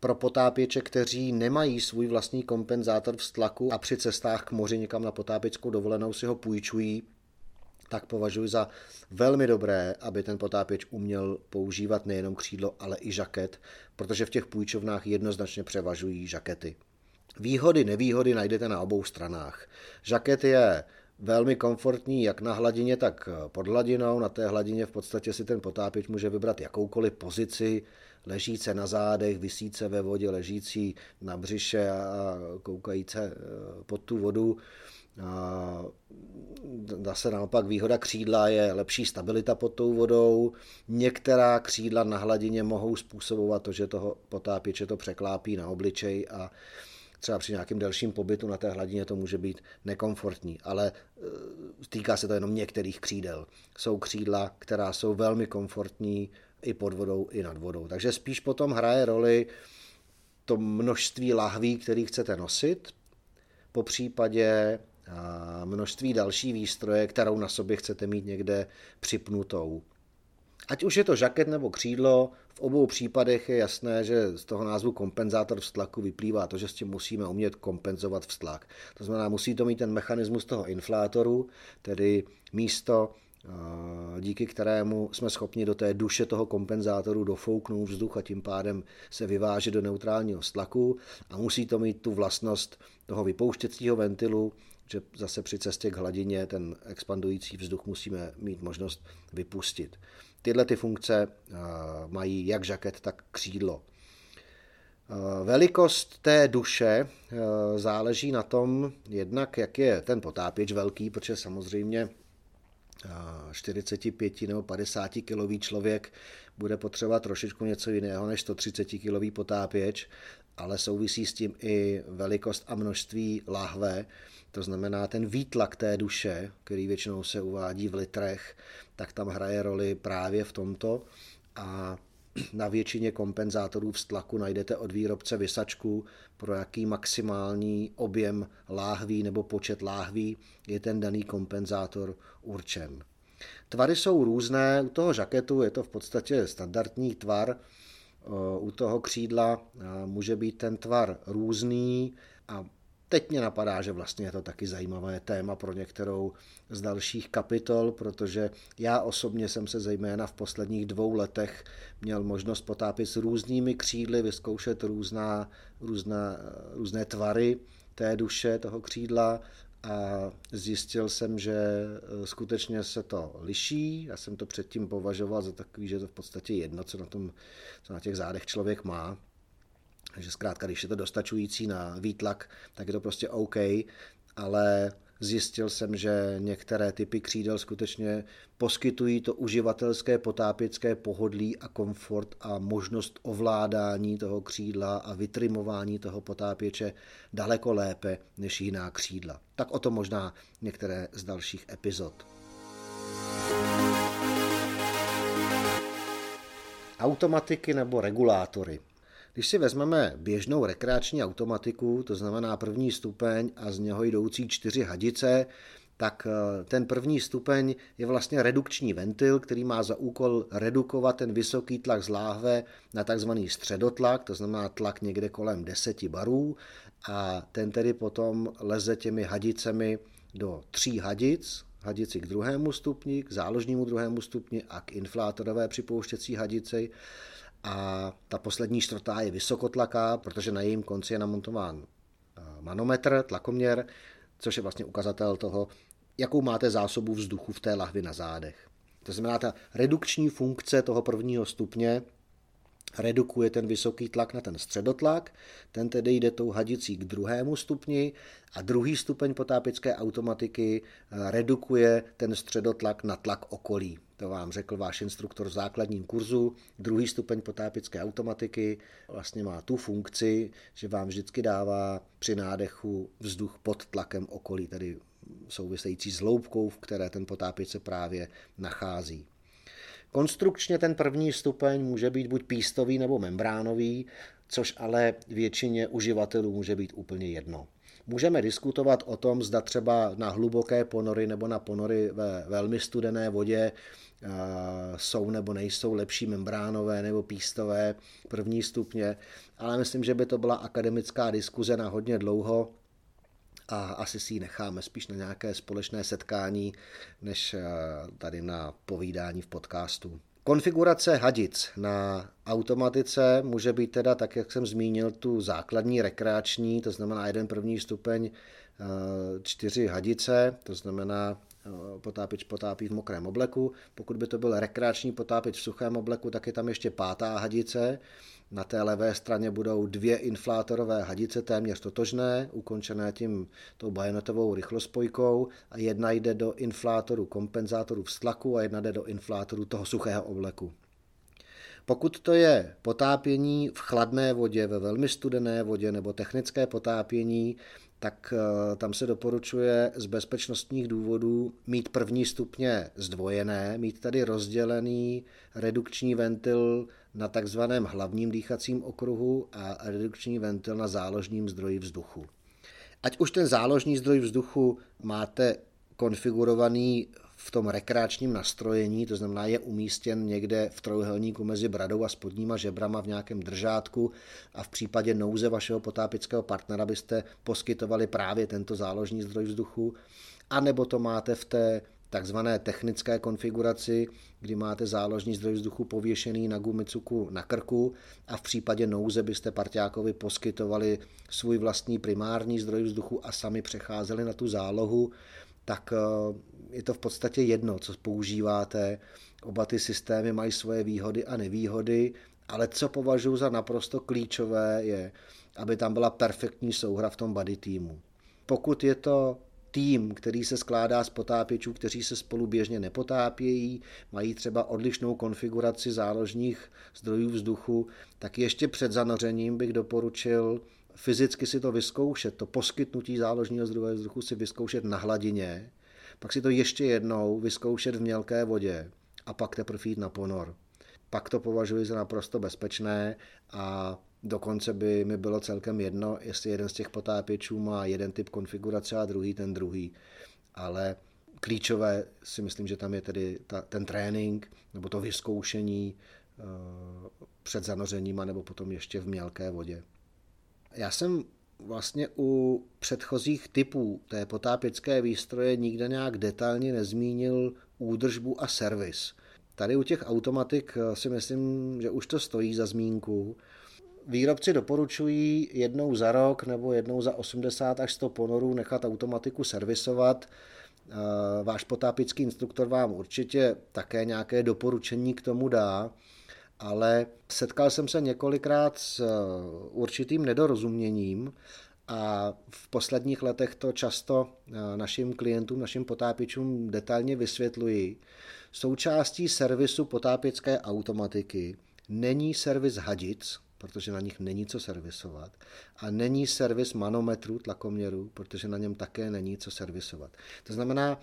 Speaker 1: Pro potápěče, kteří nemají svůj vlastní kompenzátor v stlaku a při cestách k moři někam na potápěčskou dovolenou si ho půjčují, tak považuji za velmi dobré, aby ten potápěč uměl používat nejenom křídlo, ale i žaket, protože v těch půjčovnách jednoznačně převažují žakety. Výhody, nevýhody najdete na obou stranách. Žaket je velmi komfortní jak na hladině, tak pod hladinou. Na té hladině v podstatě si ten potápěč může vybrat jakoukoliv pozici, ležíce na zádech, vysíce ve vodě, ležící na břiše a koukajíce eh, pod tu vodu. Zase naopak výhoda křídla je lepší stabilita pod tou vodou. Některá křídla na hladině mohou způsobovat to, že toho potápěče to překlápí na obličej a třeba při nějakém delším pobytu na té hladině to může být nekomfortní, ale e, týká se to jenom některých křídel. Jsou křídla, která jsou velmi komfortní i pod vodou, i nad vodou. Takže spíš potom hraje roli to množství lahví, který chcete nosit, po případě množství další výstroje, kterou na sobě chcete mít někde připnutou. Ať už je to žaket nebo křídlo, v obou případech je jasné, že z toho názvu kompenzátor vztlaku vyplývá to, že s tím musíme umět kompenzovat vztlak. To znamená, musí to mít ten mechanismus toho inflátoru, tedy místo, díky kterému jsme schopni do té duše toho kompenzátoru dofouknout vzduch a tím pádem se vyvážet do neutrálního stlaku a musí to mít tu vlastnost toho vypouštěcího ventilu, že zase při cestě k hladině ten expandující vzduch musíme mít možnost vypustit. Tyhle ty funkce eh, mají jak žaket, tak křídlo. Eh, velikost té duše eh, záleží na tom, jednak jak je ten potápěč velký, protože samozřejmě 45 nebo 50 kilový člověk bude potřebovat trošičku něco jiného než 130 kilový potápěč, ale souvisí s tím i velikost a množství lahve, to znamená ten výtlak té duše, který většinou se uvádí v litrech, tak tam hraje roli právě v tomto a na většině kompenzátorů v tlaku najdete od výrobce vysačku, pro jaký maximální objem láhví nebo počet láhví je ten daný kompenzátor určen. Tvary jsou různé, u toho žaketu je to v podstatě standardní tvar, u toho křídla může být ten tvar různý a Teď mě napadá, že vlastně je to taky zajímavé téma pro některou z dalších kapitol, protože já osobně jsem se zejména v posledních dvou letech měl možnost potápit s různými křídly, vyzkoušet různá, různá, různé tvary té duše, toho křídla a zjistil jsem, že e, skutečně se to liší. Já jsem to předtím považoval za takový, že to v podstatě jedno, co na, tom, co na těch zádech člověk má. Takže zkrátka, když je to dostačující na výtlak, tak je to prostě OK, ale zjistil jsem, že některé typy křídel skutečně poskytují to uživatelské potápěcké pohodlí a komfort a možnost ovládání toho křídla a vytrimování toho potápěče daleko lépe než jiná křídla. Tak o to možná některé z dalších epizod. Automatiky nebo regulátory. Když si vezmeme běžnou rekreační automatiku, to znamená první stupeň a z něho jdoucí čtyři hadice, tak eh, ten první stupeň je vlastně redukční ventil, který má za úkol redukovat ten vysoký tlak z láhve na takzvaný středotlak, to znamená tlak někde kolem 10 barů a ten tedy potom leze těmi hadicemi do tří hadic, hadici k druhému stupni, k záložnímu druhému stupni a k inflátorové připouštěcí hadici a ta poslední čtvrtá je vysokotlaká, protože na jejím konci je namontován eh, manometr, tlakoměr, což je vlastně ukazatel toho, jakou máte zásobu vzduchu v té lahvi na zádech. To znamená, ta redukční funkce toho prvního stupně redukuje ten vysoký tlak na ten středotlak, ten tedy jde tou hadicí k druhému stupni a druhý stupeň potápické automatiky eh, redukuje ten středotlak na tlak okolí. To vám řekl váš instruktor v základním kurzu. Druhý stupeň potápické automatiky vlastně má tu funkci, že vám vždycky dává při nádechu vzduch pod tlakem okolí, tedy související s hloubkou, v které ten potápěč se právě nachází. Konstrukčně ten první stupeň může být buď pístový nebo membránový, což ale většině uživatelů může být úplně jedno. Můžeme diskutovat o tom, zda třeba na hluboké ponory nebo na ponory ve velmi studené vodě jsou nebo nejsou lepší membránové nebo pístové první stupně, ale myslím, že by to byla akademická diskuze na hodně dlouho a asi si ji necháme spíš na nějaké společné setkání, než eh, tady na povídání v podcastu. Konfigurace hadic na automatice může být teda, tak jak jsem zmínil, tu základní rekreační, to znamená jeden první stupeň, eh, čtyři hadice, to znamená eh, potápič potápí v mokrém obleku. Pokud by to byl rekreační potápič v suchém obleku, tak je tam ještě pátá hadice, na té levé straně budou dvě inflátorové hadice téměř totožné, ukončené tím tou bajonetovou rychlospojkou a jedna jde do inflátoru kompenzátoru vztlaku a jedna jde do inflátoru toho suchého obleku. Pokud to je potápění v chladné vodě, ve velmi studené vodě nebo technické potápění, tak eh, tam se doporučuje z bezpečnostních důvodů mít první stupně zdvojené, mít tady rozdělený redukční ventil na takzvaném hlavním dýchacím okruhu a redukční ventil na záložním zdroji vzduchu. Ať už ten záložní zdroj vzduchu máte konfigurovaný v tom rekreačním nastrojení, to znamená je umístěn někde v trojuhelníku mezi bradou a spodníma žebrama v nějakém držátku a v případě nouze vašeho potápického partnera byste poskytovali právě tento záložní zdroj vzduchu, anebo to máte v té takzvané technické konfiguraci, kdy máte záložní zdroj vzduchu pověšený na gumicuku na krku a v případě nouze byste parťákovi poskytovali svůj vlastní primární zdroj vzduchu a sami přecházeli na tu zálohu, tak eh, je to v podstatě jedno, co používáte. Oba ty systémy mají svoje výhody a nevýhody, ale co považuji za naprosto klíčové je, aby tam byla perfektní souhra v tom body týmu. Pokud je to tým, který se skládá z potápěčů, kteří se spolu běžně nepotápějí, mají třeba odlišnou konfiguraci záložních zdrojů vzduchu, tak ještě před zanořením bych doporučil fyzicky si to vyzkoušet, to poskytnutí záložního zdroje vzduchu si vyzkoušet na hladině, pak si to ještě jednou vyzkoušet v mělké vodě a pak teprve jít na ponor. Pak to považuji za naprosto bezpečné a dokonce by mi bylo celkem jedno, jestli jeden z těch potápěčů má jeden typ konfigurace a druhý ten druhý. Ale klíčové si myslím, že tam je tedy ta, ten trénink nebo to vyzkoušení uh, před zanořením nebo potom ještě v mělké vodě. Já jsem vlastně u předchozích typů té potápěcké výstroje nikde nějak detailně nezmínil údržbu a servis. Tady u těch automatik eh, si myslím, že už to stojí za zmínku. Výrobci doporučují jednou za rok nebo jednou za 80 až 100 ponorů nechat automatiku servisovat. Eh, váš potápický instruktor vám určitě také nějaké doporučení k tomu dá ale setkal jsem se několikrát s eh, určitým nedorozuměním a v posledních letech to často eh, našim klientům, našim potápičům detailně vysvětluji. Součástí servisu potápěcké automatiky není servis hadic, protože na nich není co servisovat, a není servis manometru, tlakoměru, protože na něm také není co servisovat. To znamená,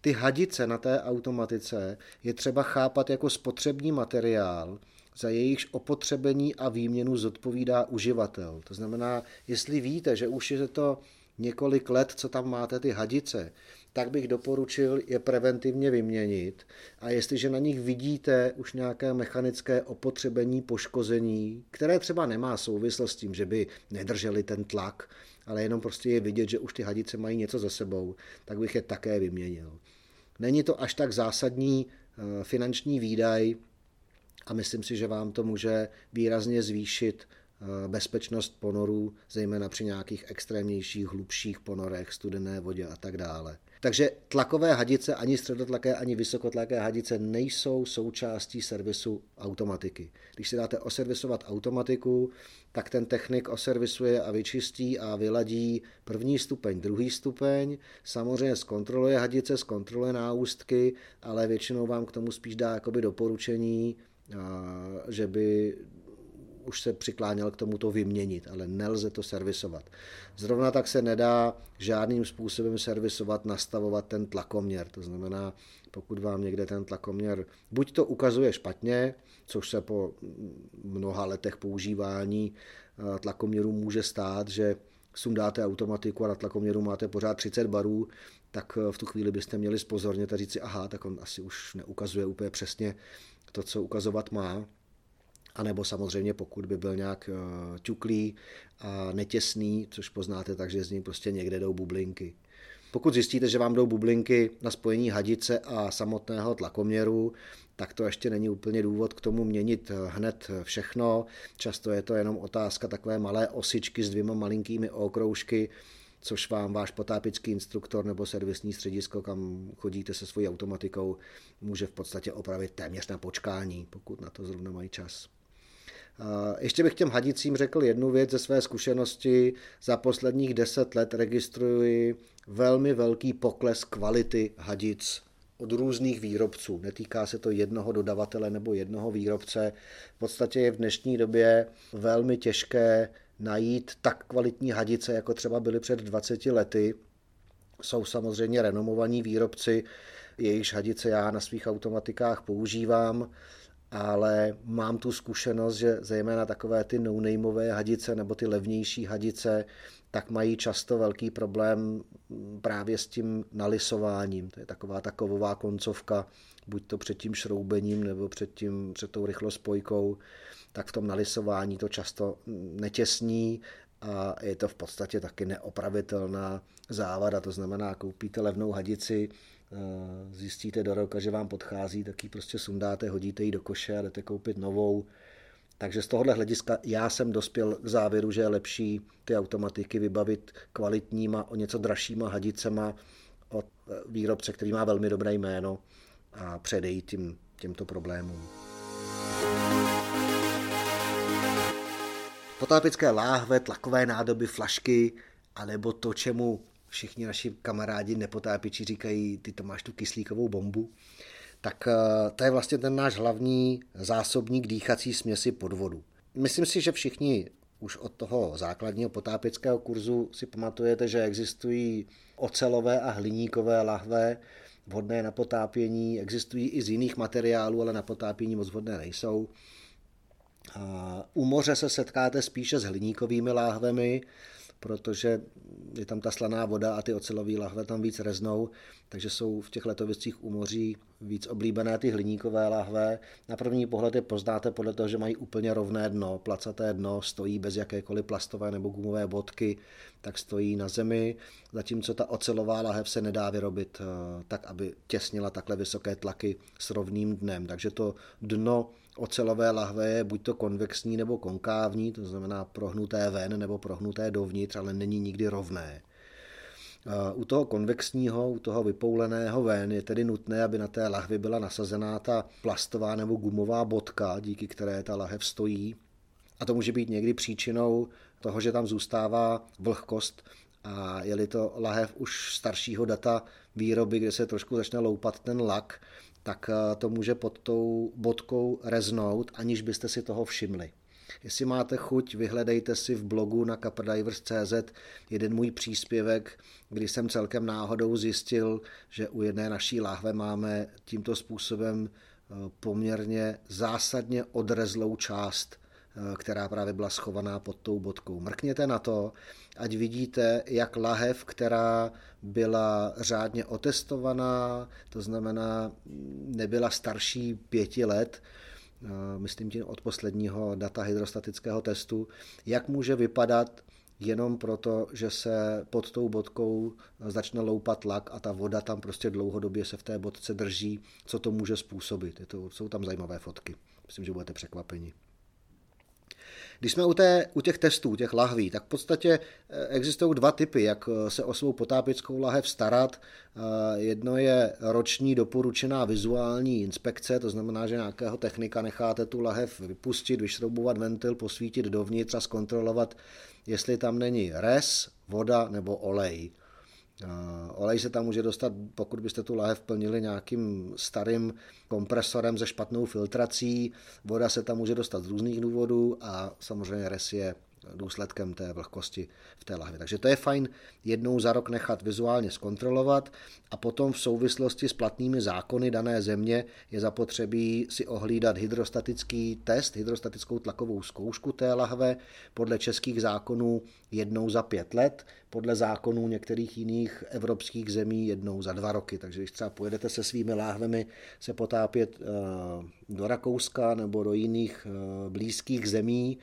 Speaker 1: ty hadice na té automatice je třeba chápat jako spotřební materiál, za jejichž opotřebení a výměnu zodpovídá uživatel. To znamená, jestli víte, že už je to několik let, co tam máte ty hadice, tak bych doporučil je preventivně vyměnit a jestliže na nich vidíte už nějaké mechanické opotřebení, poškození, které třeba nemá souvislost s tím, že by nedrželi ten tlak, ale jenom prostě je vidět, že už ty hadice mají něco za sebou, tak bych je také vyměnil. Není to až tak zásadní eh, finanční výdaj, a myslím si, že vám to může výrazně zvýšit eh, bezpečnost ponorů, zejména při nějakých extrémnějších, hlubších ponorech, studené vodě a tak dále. Takže tlakové hadice, ani středotlaké, ani vysokotlaké hadice nejsou součástí servisu automatiky. Když si dáte oservisovat automatiku, tak ten technik oservisuje a vyčistí a vyladí první stupeň, druhý stupeň, samozřejmě zkontroluje hadice, zkontroluje náustky, ale většinou vám k tomu spíš dá jakoby doporučení, že by už se přikláněl k tomu to vyměnit, ale nelze to servisovat. Zrovna tak se nedá žádným způsobem servisovat, nastavovat ten tlakoměr. To znamená, pokud vám někde ten tlakoměr buď to ukazuje špatně, což se po mnoha letech používání tlakoměru může stát, že sundáte automatiku a na tlakoměru máte pořád 30 barů, tak eh, v tu chvíli byste měli spozornět a říct si, aha, tak on asi už neukazuje úplně přesně to, co ukazovat má. A nebo samozřejmě pokud by byl nějak ťuklý a netěsný, což poznáte tak, že z ní prostě někde jdou bublinky. Pokud zjistíte, že vám jdou bublinky na spojení hadice a samotného tlakoměru, tak to ještě není úplně důvod k tomu měnit hned všechno. Často je to jenom otázka takové malé osičky s dvěma malinkými okroužky, což vám váš potápický instruktor nebo servisní středisko, kam chodíte se svojí automatikou, může v podstatě opravit téměř na počkání, pokud na to zrovna mají čas. Ještě bych těm hadicím řekl jednu věc ze své zkušenosti. Za posledních deset let registruji velmi velký pokles kvality hadic od různých výrobců. Netýká se to jednoho dodavatele nebo jednoho výrobce. V podstatě je v dnešní době velmi těžké najít tak kvalitní hadice, jako třeba byly před 20 lety. Jsou samozřejmě renomovaní výrobci, jejichž hadice já na svých automatikách používám ale mám tu zkušenost, že zejména takové ty no hadice nebo ty levnější hadice, tak mají často velký problém právě s tím nalisováním. To je taková takovová koncovka, buď to před tím šroubením nebo před, tím, před tou rychlospojkou, tak v tom nalisování to často netěsní a je to v podstatě taky neopravitelná závada. To znamená, koupíte levnou hadici, Eh, zjistíte do roka, že vám podchází, tak ji prostě sundáte, hodíte ji do koše a jdete koupit novou. Takže z tohohle hlediska já jsem dospěl k závěru, že je lepší ty automatiky vybavit kvalitníma, o něco dražšíma hadicema od eh, výrobce, který má velmi dobré jméno a předejít tím, těmto problémům. Potápické láhve, tlakové nádoby, flašky, anebo to, čemu všichni naši kamarádi nepotápiči říkají, ty to máš tu kyslíkovou bombu, tak eh, to je vlastně ten náš hlavní zásobník dýchací směsi pod vodu. Myslím si, že všichni už od toho základního potápěckého kurzu si pamatujete, že existují ocelové a hliníkové lahve, vhodné na potápění, existují i z jiných materiálů, ale na potápění moc vhodné nejsou. U moře se setkáte spíše s hliníkovými láhvemi, protože je tam ta slaná voda a ty ocelové lahve tam víc reznou, takže jsou v těch letoviscích u moří víc oblíbené ty hliníkové lahve. Na první pohled je poznáte podle toho, že mají úplně rovné dno, placaté dno, stojí bez jakékoliv plastové nebo gumové bodky, tak stojí na zemi, zatímco ta ocelová lahev se nedá vyrobit eh, tak, aby těsnila takhle vysoké tlaky s rovným dnem. Takže to dno ocelové lahve je buď to konvexní nebo konkávní, to znamená prohnuté ven nebo prohnuté dovnitř, ale není nikdy rovné. U toho konvexního, u toho vypouleného ven je tedy nutné, aby na té lahvi byla nasazená ta plastová nebo gumová bodka, díky které ta lahev stojí. A to může být někdy příčinou toho, že tam zůstává vlhkost a je-li to lahev už staršího data výroby, kde se trošku začne loupat ten lak, tak eh, to může pod tou bodkou reznout, aniž byste si toho všimli. Jestli máte chuť, vyhledejte si v blogu na caperdivers.cz jeden můj příspěvek, kdy jsem celkem náhodou zjistil, že u jedné naší láhve máme tímto způsobem eh, poměrně zásadně odrezlou část která právě byla schovaná pod tou bodkou. Mrkněte na to, ať vidíte, jak lahev, která byla řádně otestovaná, to znamená nebyla starší pěti let, eh, myslím tím od posledního data hydrostatického testu, jak může vypadat jenom proto, že se pod tou bodkou začne loupat tlak a ta voda tam prostě dlouhodobě se v té bodce drží, co to může způsobit. Je to, jsou tam zajímavé fotky. Myslím, že budete překvapeni. Když jsme u, té, u těch testů, těch lahví, tak v podstatě eh, existují dva typy, jak eh, se o svou potápickou lahev starat. Eh, jedno je roční doporučená vizuální inspekce, to znamená, že nějakého technika necháte tu lahev vypustit, vyšroubovat ventil, posvítit dovnitř a zkontrolovat, jestli tam není res, voda nebo olej. Olej se tam může dostat, pokud byste tu lahev plnili nějakým starým kompresorem se špatnou filtrací. Voda se tam může dostat z různých důvodů a samozřejmě res je důsledkem té vlhkosti v té lahvi. Takže to je fajn jednou za rok nechat vizuálně zkontrolovat a potom v souvislosti s platnými zákony dané země je zapotřebí si ohlídat hydrostatický test, hydrostatickou tlakovou zkoušku té lahve podle českých zákonů jednou za pět let, podle zákonů některých jiných evropských zemí jednou za dva roky. Takže když třeba pojedete se svými láhvemi se potápět eh, do Rakouska nebo do jiných eh, blízkých zemí,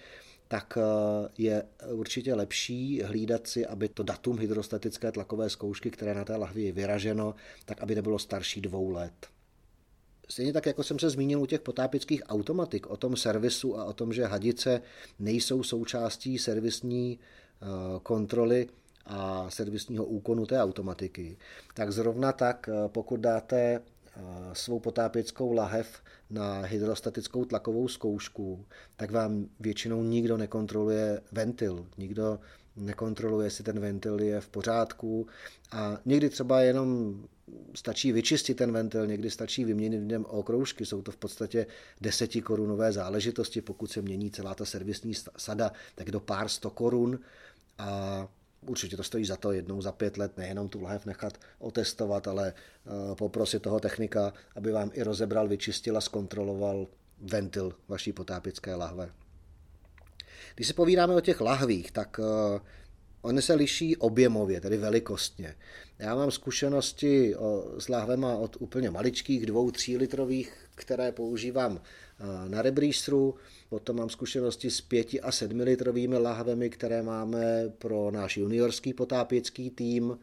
Speaker 1: tak eh, je určitě lepší hlídat si, aby to datum hydrostatické tlakové zkoušky, které na té lahvi je vyraženo, tak aby nebylo starší dvou let. Stejně tak, jako jsem se zmínil u těch potápických automatik, o tom servisu a o tom, že hadice nejsou součástí servisní eh, kontroly a servisního úkonu té automatiky, tak zrovna tak, eh, pokud dáte svou potápěckou lahev na hydrostatickou tlakovou zkoušku, tak vám většinou nikdo nekontroluje ventil, nikdo nekontroluje, jestli ten ventil je v pořádku. A někdy třeba jenom stačí vyčistit ten ventil, někdy stačí vyměnit v něm okroužky, jsou to v podstatě desetikorunové záležitosti, pokud se mění celá ta servisní sada, tak do pár sto korun. A Určitě to stojí za to jednou za pět let nejenom tu lahev nechat otestovat, ale eh, poprosit toho technika, aby vám i rozebral, vyčistil a zkontroloval ventil vaší potápické lahve. Když se povídáme o těch lahvích, tak eh, Ony se liší objemově, tedy velikostně. Já mám zkušenosti s lahvema od úplně maličkých, dvou, tří litrových, které používám eh, na rebrístru. Potom mám zkušenosti s pěti a sedmi litrovými lahvemi, které máme pro náš juniorský potápěcký tým.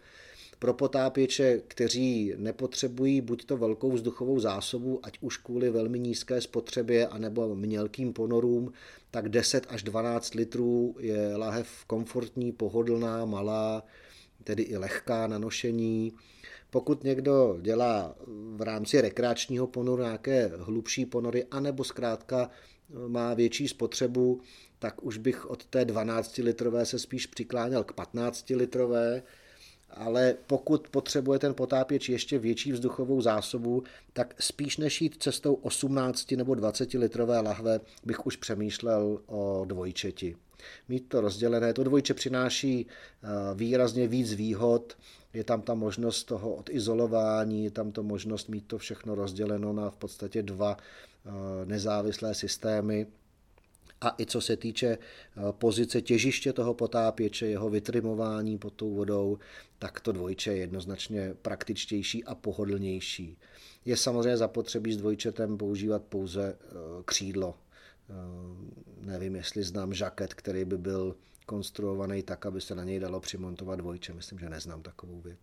Speaker 1: Pro potápěče, kteří nepotřebují buď to velkou vzduchovou zásobu, ať už kvůli velmi nízké spotřebě, anebo mělkým ponorům, tak 10 až 12 litrů je lahev komfortní, pohodlná, malá, tedy i lehká na nošení. Pokud někdo dělá v rámci rekreačního ponoru nějaké hlubší ponory, anebo zkrátka má větší spotřebu, tak už bych od té 12 litrové se spíš přikláněl k 15 litrové, ale pokud potřebuje ten potápěč ještě větší vzduchovou zásobu, tak spíš než jít cestou 18 nebo 20 litrové lahve bych už přemýšlel o dvojčeti. Mít to rozdělené, to dvojče přináší eh, výrazně víc výhod, je tam ta možnost toho odizolování, je tam to možnost mít to všechno rozděleno na v podstatě dva eh, nezávislé systémy, a i co se týče eh, pozice těžiště toho potápěče, jeho vytrimování pod tou vodou, tak to dvojče je jednoznačně praktičtější a pohodlnější. Je samozřejmě zapotřebí s dvojčetem používat pouze křídlo. Eh, nevím, jestli znám žaket, který by byl konstruovaný tak, aby se na něj dalo přimontovat dvojče. Myslím, že neznám takovou věc.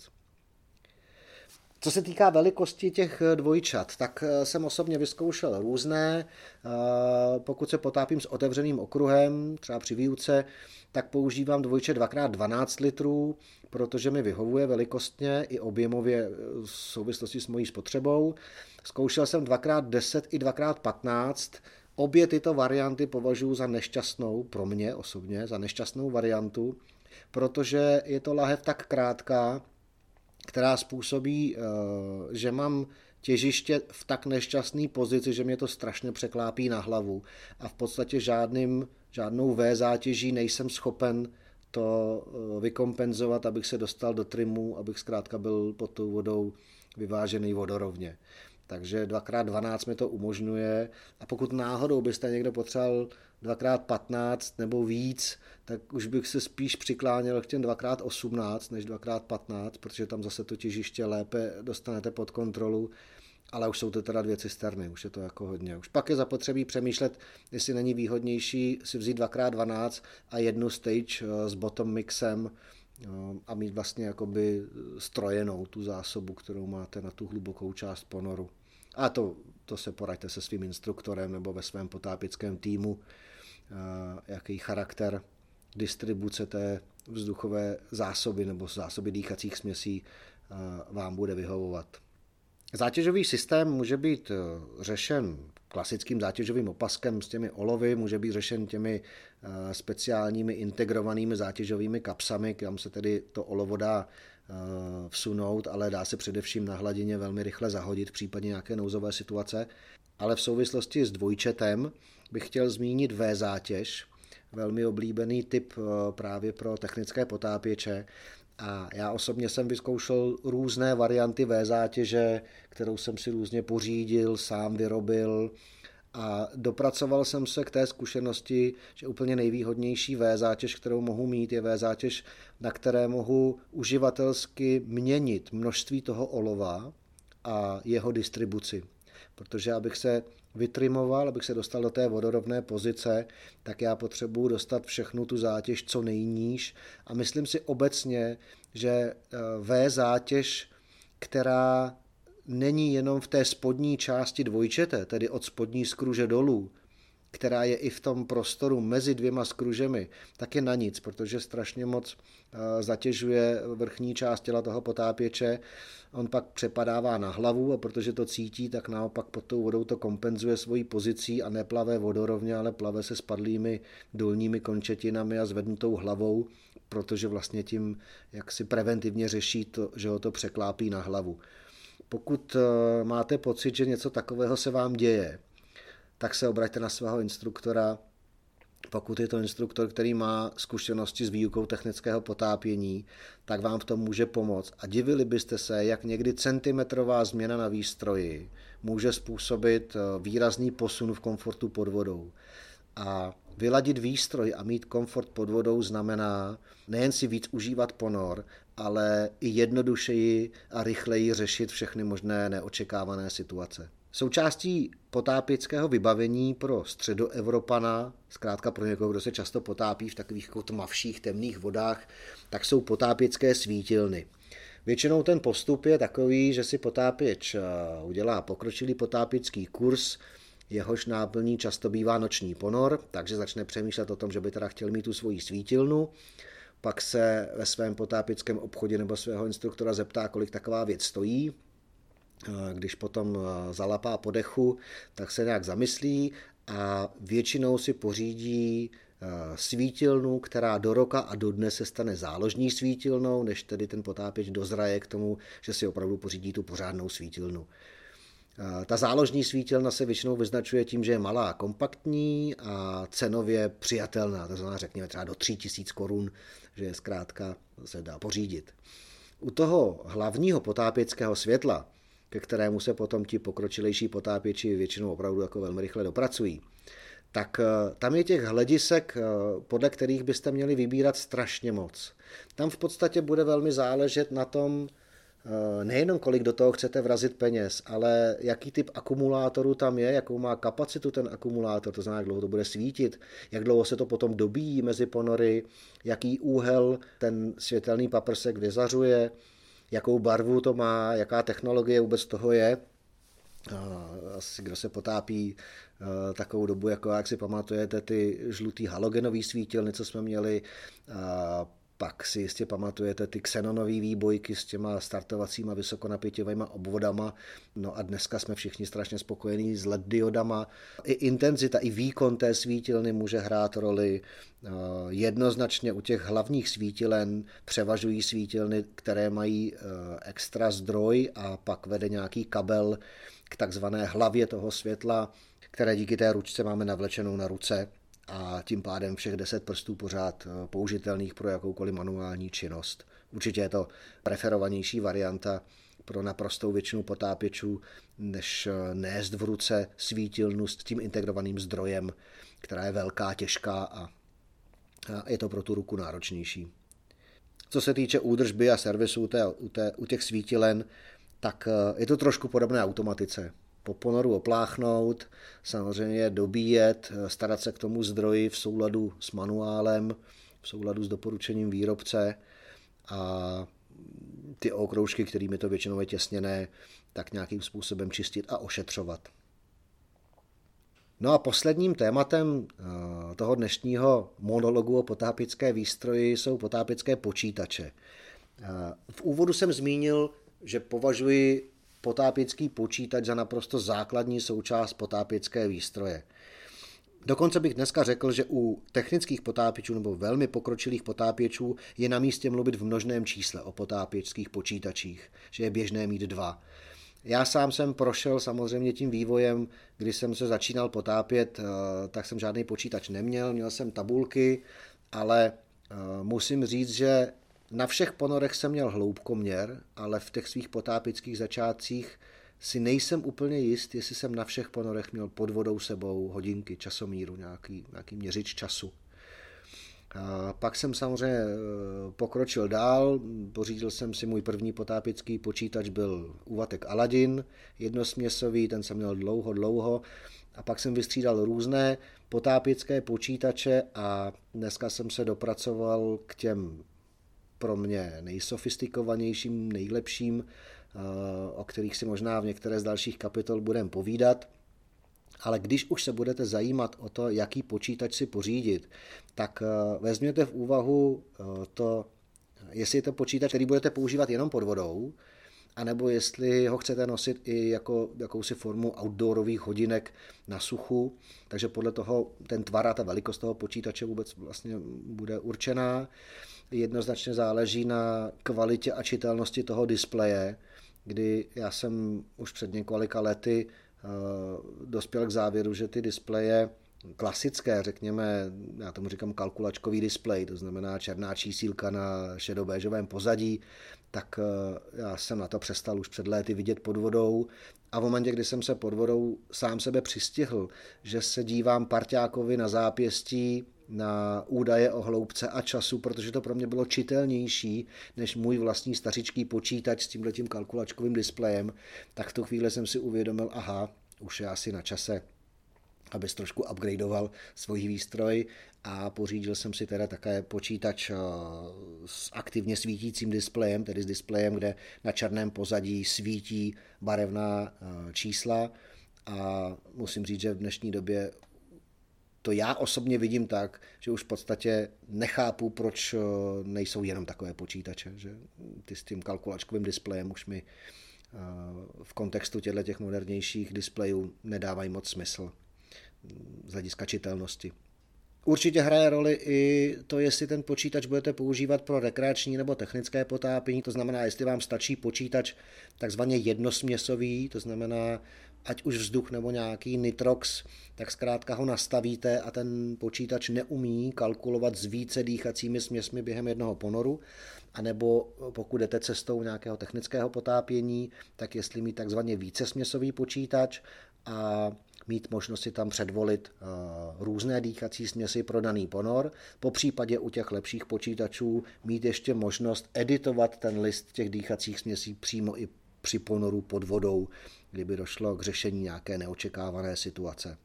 Speaker 1: Co se týká velikosti těch eh, dvojčat, tak eh, jsem osobně vyzkoušel různé. Pokud se potápím s otevřeným okruhem, třeba při výuce, tak používám dvojče 2x12 litrů, protože mi vyhovuje velikostně i objemově v souvislosti s mojí spotřebou. Zkoušel jsem 2x10 i 2x15. Obě tyto varianty považuji za nešťastnou, pro mě osobně, za nešťastnou variantu, protože je to lahev tak krátká, která způsobí, eh, že mám těžiště v tak nešťastné pozici, že mě to strašně překlápí na hlavu a v podstatě žádným, žádnou V zátěží nejsem schopen to eh, vykompenzovat, abych se dostal do trimu, abych zkrátka byl pod tou vodou vyvážený vodorovně. Takže 2x12 mi to umožňuje a pokud náhodou byste někdo potřeboval 2x15 nebo víc, tak už bych se spíš přikláněl k těm 2x18 než 2x15, protože tam zase to těžiště lépe dostanete pod kontrolu, ale už jsou to teda dvě cisterny, už je to jako hodně. Už pak je zapotřebí přemýšlet, jestli není výhodnější si vzít 2x12 a jednu stage eh, s bottom mixem a mít vlastně jakoby strojenou tu zásobu, kterou máte na tu hlubokou část ponoru. A to, to se poraďte se svým instruktorem nebo ve svém potápickém týmu, jaký charakter distribuce té vzduchové zásoby nebo zásoby dýchacích směsí vám bude vyhovovat. Zátěžový systém může být řešen klasickým zátěžovým opaskem s těmi olovy, může být řešen těmi speciálními integrovanými zátěžovými kapsami, kam se tedy to olovo dá e, vsunout, ale dá se především na hladině velmi rychle zahodit v případě nějaké nouzové situace. Ale v souvislosti s dvojčetem bych chtěl zmínit V zátěž. velmi oblíbený typ právě pro technické potápěče. A já osobně jsem vyzkoušel různé varianty V zátěže, kterou jsem si různě pořídil, sám vyrobil a dopracoval jsem se k té zkušenosti, že úplně nejvýhodnější V zátěž, kterou mohu mít, je V zátěž, na které mohu uživatelsky měnit množství toho olova a jeho distribuci. Protože abych se vytrimoval, abych se dostal do té vodorovné pozice, tak já potřebuji dostat všechnu tu zátěž co nejníž a myslím si obecně, že eh, V zátěž, která není jenom v té spodní části dvojčete, tedy od spodní skruže dolů, která je i v tom prostoru mezi dvěma skružemi, tak je na nic, protože strašně moc eh, zatěžuje vrchní část těla toho potápěče. On pak přepadává na hlavu a protože to cítí, tak naopak pod tou vodou to kompenzuje svojí pozicí a neplave vodorovně, ale plave se spadlými dolními končetinami a zvednutou hlavou, protože vlastně tím jak si preventivně řeší to, že ho to překlápí na hlavu. Pokud eh, máte pocit, že něco takového se vám děje, tak se obraťte na svého instruktora. Pokud je to instruktor, který má zkušenosti s výukou technického potápění, tak vám v tom může pomoct. A divili byste se, jak někdy centimetrová změna na výstroji může způsobit eh, výrazný posun v komfortu pod vodou. A vyladit výstroj a mít komfort pod vodou znamená nejen si víc užívat ponor, ale i jednodušeji a rychleji řešit všechny možné neočekávané situace. Součástí potápěckého vybavení pro středoevropana, zkrátka pro někoho, kdo se často potápí v takových jako tmavších, temných vodách, tak jsou potápěcké svítilny. Většinou ten postup je takový, že si potápěč eh, udělá pokročilý potápěcký kurz, jehož náplní často bývá noční ponor, takže začne přemýšlet o tom, že by teda chtěl mít tu svoji svítilnu, pak se ve svém potápickém obchodě nebo svého instruktora zeptá, kolik taková věc stojí, když potom zalapá podechu, tak se nějak zamyslí a většinou si pořídí svítilnu, která do roka a do dne se stane záložní svítilnou, než tedy ten potápěč dozraje k tomu, že si opravdu pořídí tu pořádnou svítilnu. Ta záložní svítilna se většinou vyznačuje tím, že je malá, kompaktní a cenově přijatelná, to znamená řekněme třeba do 3000 korun, že je zkrátka se dá pořídit. U toho hlavního potápěckého světla, ke kterému se potom ti pokročilejší potápěči většinou opravdu jako velmi rychle dopracují, tak eh, tam je těch hledisek, eh, podle kterých byste měli vybírat strašně moc. Tam v podstatě bude velmi záležet na tom, nejenom kolik do toho chcete vrazit peněz, ale jaký typ akumulátoru tam je, jakou má kapacitu ten akumulátor, to znamená, jak dlouho to bude svítit, jak dlouho se to potom dobíjí mezi ponory, jaký úhel ten světelný paprsek vyzařuje, jakou barvu to má, jaká technologie vůbec toho je. Eh, asi kdo se potápí eh, takovou dobu, jako jak si pamatujete, ty žlutý halogenové svítilny, co jsme měli, pak si jistě pamatujete ty xenonové výbojky s těma startovacíma vysokonapěťovými obvodama. No a dneska jsme všichni strašně spokojení s LED diodama. I intenzita, i výkon té svítilny může hrát roli. Eh, jednoznačně u těch hlavních svítilen převažují svítilny, které mají eh, extra zdroj a pak vede nějaký kabel k takzvané hlavě toho světla, které díky té ručce máme navlečenou na ruce a tím pádem všech deset prstů pořád eh, použitelných pro jakoukoliv manuální činnost. Určitě je to preferovanější varianta pro naprostou většinu potápěčů, než eh, nést v ruce svítilnu s tím integrovaným zdrojem, která je velká, těžká a je to pro tu ruku náročnější. Co se týče údržby a servisu u, té, u, té, u těch svítilen, tak eh, je to trošku podobné automatice po ponoru opláchnout, samozřejmě dobíjet, starat se k tomu zdroji v souladu s manuálem, v souladu s doporučením výrobce a ty okroužky, kterými to většinou je těsněné, tak nějakým způsobem čistit a ošetřovat. No a posledním tématem eh, toho dnešního monologu o potápické výstroji jsou potápické počítače. Eh, v úvodu jsem zmínil, že považuji potápěcký počítač za naprosto základní součást potápěcké výstroje. Dokonce bych dneska řekl, že u technických potápěčů nebo velmi pokročilých potápěčů je na místě mluvit v množném čísle o potápěčských počítačích, že je běžné mít dva. Já sám jsem prošel samozřejmě tím vývojem, když jsem se začínal potápět, eh, tak jsem žádný počítač neměl, měl jsem tabulky, ale eh, musím říct, že na všech ponorech jsem měl hloubkoměr, ale v těch svých potápických začátcích si nejsem úplně jist, jestli jsem na všech ponorech měl pod vodou sebou hodinky, časomíru, nějaký, nějaký měřič času. A pak jsem samozřejmě eh, pokročil dál, pořídil jsem si můj první potápický počítač, byl Uvatek Aladin, jednosměsový, ten jsem měl dlouho, dlouho, a pak jsem vystřídal různé potápěcké počítače a dneska jsem se dopracoval k těm pro mě nejsofistikovanějším, nejlepším, eh, o kterých si možná v některé z dalších kapitol budeme povídat. Ale když už se budete zajímat o to, jaký počítač si pořídit, tak eh, vezměte v úvahu eh, to, jestli je to počítač, který budete používat jenom pod vodou, anebo jestli ho chcete nosit i jako jakousi formu outdoorových hodinek na suchu, takže podle toho ten tvar a ta velikost toho počítače vůbec vlastně bude určená. Jednoznačně záleží na kvalitě a čitelnosti toho displeje, kdy já jsem už před několika lety eh, dospěl k závěru, že ty displeje klasické, řekněme, já tomu říkám kalkulačkový displej, to znamená černá čísílka na šedobéžovém pozadí, tak eh, já jsem na to přestal už před léty vidět pod vodou. A v momentě, kdy jsem se pod vodou sám sebe přistihl, že se dívám parťákovi na zápěstí na údaje o hloubce a času, protože to pro mě bylo čitelnější než můj vlastní stařičký počítač s tímhletím kalkulačkovým displejem, tak v tu chvíli jsem si uvědomil, aha, už je asi na čase abys trošku upgradeoval svůj výstroj a pořídil jsem si teda také počítač eh, s aktivně svítícím displejem, tedy s displejem, kde na černém pozadí svítí barevná eh, čísla. A musím říct, že v dnešní době to já osobně vidím tak, že už v podstatě nechápu, proč eh, nejsou jenom takové počítače, že ty s tím kalkulačkovým displejem už mi v kontextu těchto těch modernějších displejů nedávají moc smysl z hlediska čitelnosti. Určitě hraje roli i to, jestli ten počítač budete používat pro rekreační nebo technické potápění, to znamená, jestli vám stačí počítač takzvaně jednosměsový, to znamená, ať už vzduch nebo nějaký nitrox, tak zkrátka ho nastavíte a ten počítač neumí kalkulovat s více dýchacími směsmi během jednoho ponoru, anebo pokud jdete cestou nějakého technického potápění, tak jestli mít takzvaně více směsový počítač a mít možnost si tam předvolit eh, různé dýchací směsi pro daný ponor, po případě u těch lepších počítačů mít ještě možnost editovat ten list těch dýchacích směsí přímo i při ponoru pod vodou, kdyby došlo k řešení nějaké neočekávané situace.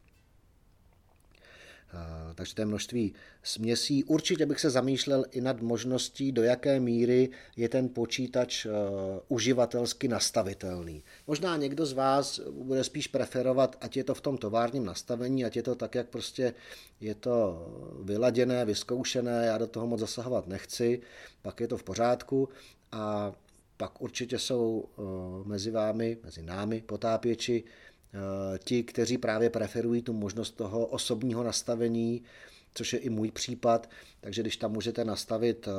Speaker 1: Eh, takže to je množství směsí. Určitě bych se zamýšlel i nad možností, do jaké míry je ten počítač eh, uživatelsky nastavitelný. Možná někdo z vás bude spíš preferovat, ať je to v tom továrním nastavení, ať je to tak, jak prostě je to vyladěné, vyzkoušené, já do toho moc zasahovat nechci, pak je to v pořádku a pak určitě jsou eh, mezi vámi, mezi námi potápěči, Eh, ti, kteří právě preferují tu možnost toho osobního nastavení, což je i můj případ, takže když tam můžete nastavit eh,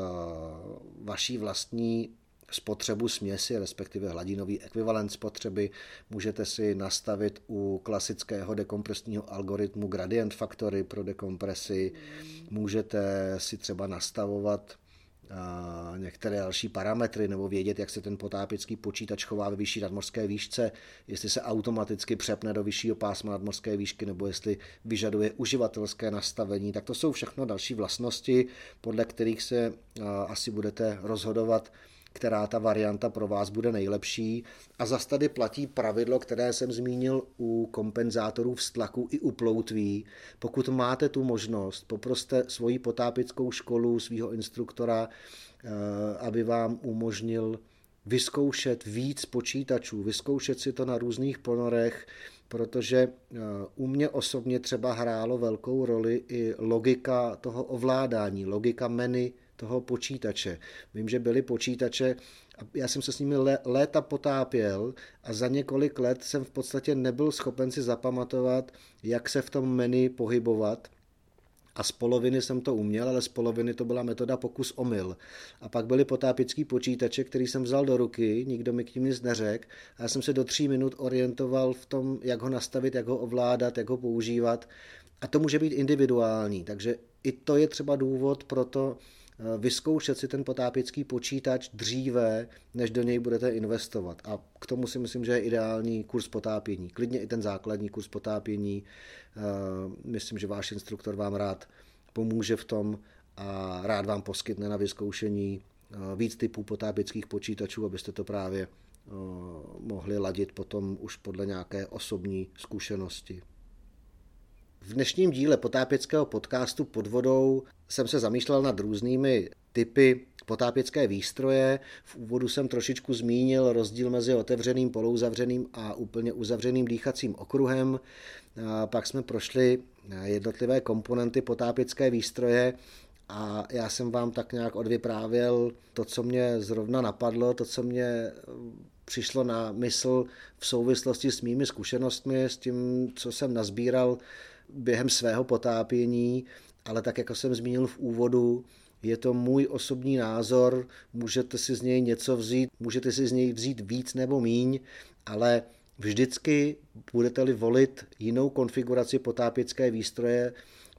Speaker 1: vaší vlastní spotřebu směsi, respektive hladinový ekvivalent spotřeby, můžete si nastavit u klasického dekompresního algoritmu gradient faktory pro dekompresi, můžete si třeba nastavovat některé další parametry nebo vědět, jak se ten potápěcký počítač chová ve vyšší nadmořské výšce, jestli se automaticky přepne do vyššího pásma nadmořské výšky nebo jestli vyžaduje uživatelské nastavení, tak to jsou všechno další vlastnosti, podle kterých se asi budete rozhodovat, která ta varianta pro vás bude nejlepší. A zas tady platí pravidlo, které jsem zmínil u kompenzátorů vztlaku i u ploutví. Pokud máte tu možnost, poproste svoji potápickou školu, svého instruktora, eh, aby vám umožnil vyzkoušet víc počítačů, vyzkoušet si to na různých ponorech, protože eh, u mě osobně třeba hrálo velkou roli i logika toho ovládání, logika menu toho počítače. Vím, že byly počítače a já jsem se s nimi léta potápěl a za několik let jsem v podstatě nebyl schopen si zapamatovat, jak se v tom menu pohybovat a z poloviny jsem to uměl, ale z poloviny to byla metoda pokus omyl. A pak byly potápěcký počítače, který jsem vzal do ruky, nikdo mi k tím nic neřekl a já jsem se do tří minut orientoval v tom, jak ho nastavit, jak ho ovládat, jak ho používat a to může být individuální, takže i to je třeba důvod pro to vyzkoušet si ten potápěcký počítač dříve, než do něj budete investovat. A k tomu si myslím, že je ideální kurz potápění. Klidně i ten základní kurz potápění. Eh, myslím, že váš instruktor vám rád pomůže v tom a rád vám poskytne na vyzkoušení eh, víc typů potápěckých počítačů, abyste to právě mohli ladit potom už podle nějaké osobní zkušenosti. V dnešním díle potápěckého podcastu pod vodou jsem se zamýšlel nad různými typy potápěcké výstroje. V úvodu jsem trošičku zmínil rozdíl mezi otevřeným, polouzavřeným a úplně uzavřeným dýchacím okruhem. Pak jsme prošli jednotlivé komponenty potápěcké výstroje a já jsem vám tak nějak odvyprávěl to, co mě zrovna napadlo, to, co mě přišlo na mysl v souvislosti s mými zkušenostmi, s tím, co jsem nazbíral během svého potápění, ale tak jako jsem zmínil v úvodu, je to můj osobní názor, můžete si z něj něco vzít, můžete si z něj vzít víc nebo míň, ale vždycky budete-li volit jinou konfiguraci potápěcké výstroje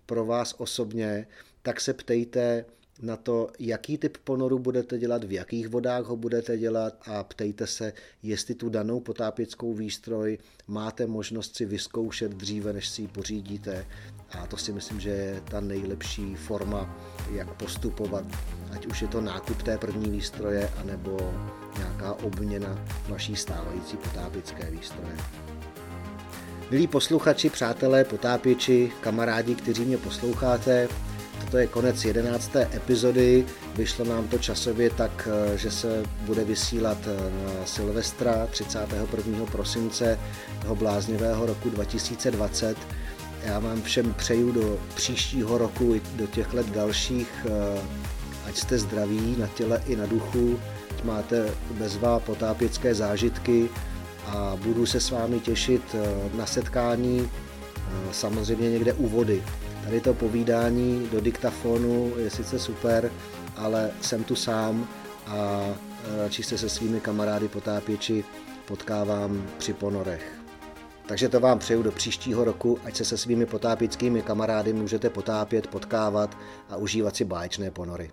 Speaker 1: pro vás osobně, tak se ptejte, na to, jaký typ ponoru budete dělat, v jakých vodách ho budete dělat a ptejte se, jestli tu danou potápěckou výstroj máte možnost si vyzkoušet dříve, než si ji pořídíte. A to si myslím, že je ta nejlepší forma, jak postupovat, ať už je to nákup té první výstroje, anebo nějaká obměna vaší stávající potápěcké výstroje. Milí posluchači, přátelé, potápěči, kamarádi, kteří mě posloucháte, to je konec jedenácté epizody. Vyšlo nám to časově tak, eh, že se bude vysílat eh, na Silvestra 31. prosince toho bláznivého roku 2020. Já vám všem přeju do příštího roku i do těch let dalších, eh, ať jste zdraví na těle i na duchu, ať máte bezvá potápěcké zážitky a budu se s vámi těšit na setkání samozřejmě někde u vody. Tady to povídání do diktafonu je sice super, ale jsem tu sám a radši se se svými kamarády potápěči potkávám při ponorech. Takže to vám přeju do příštího roku, ať se se svými potápěckými kamarády můžete potápět, potkávat a užívat si báječné ponory.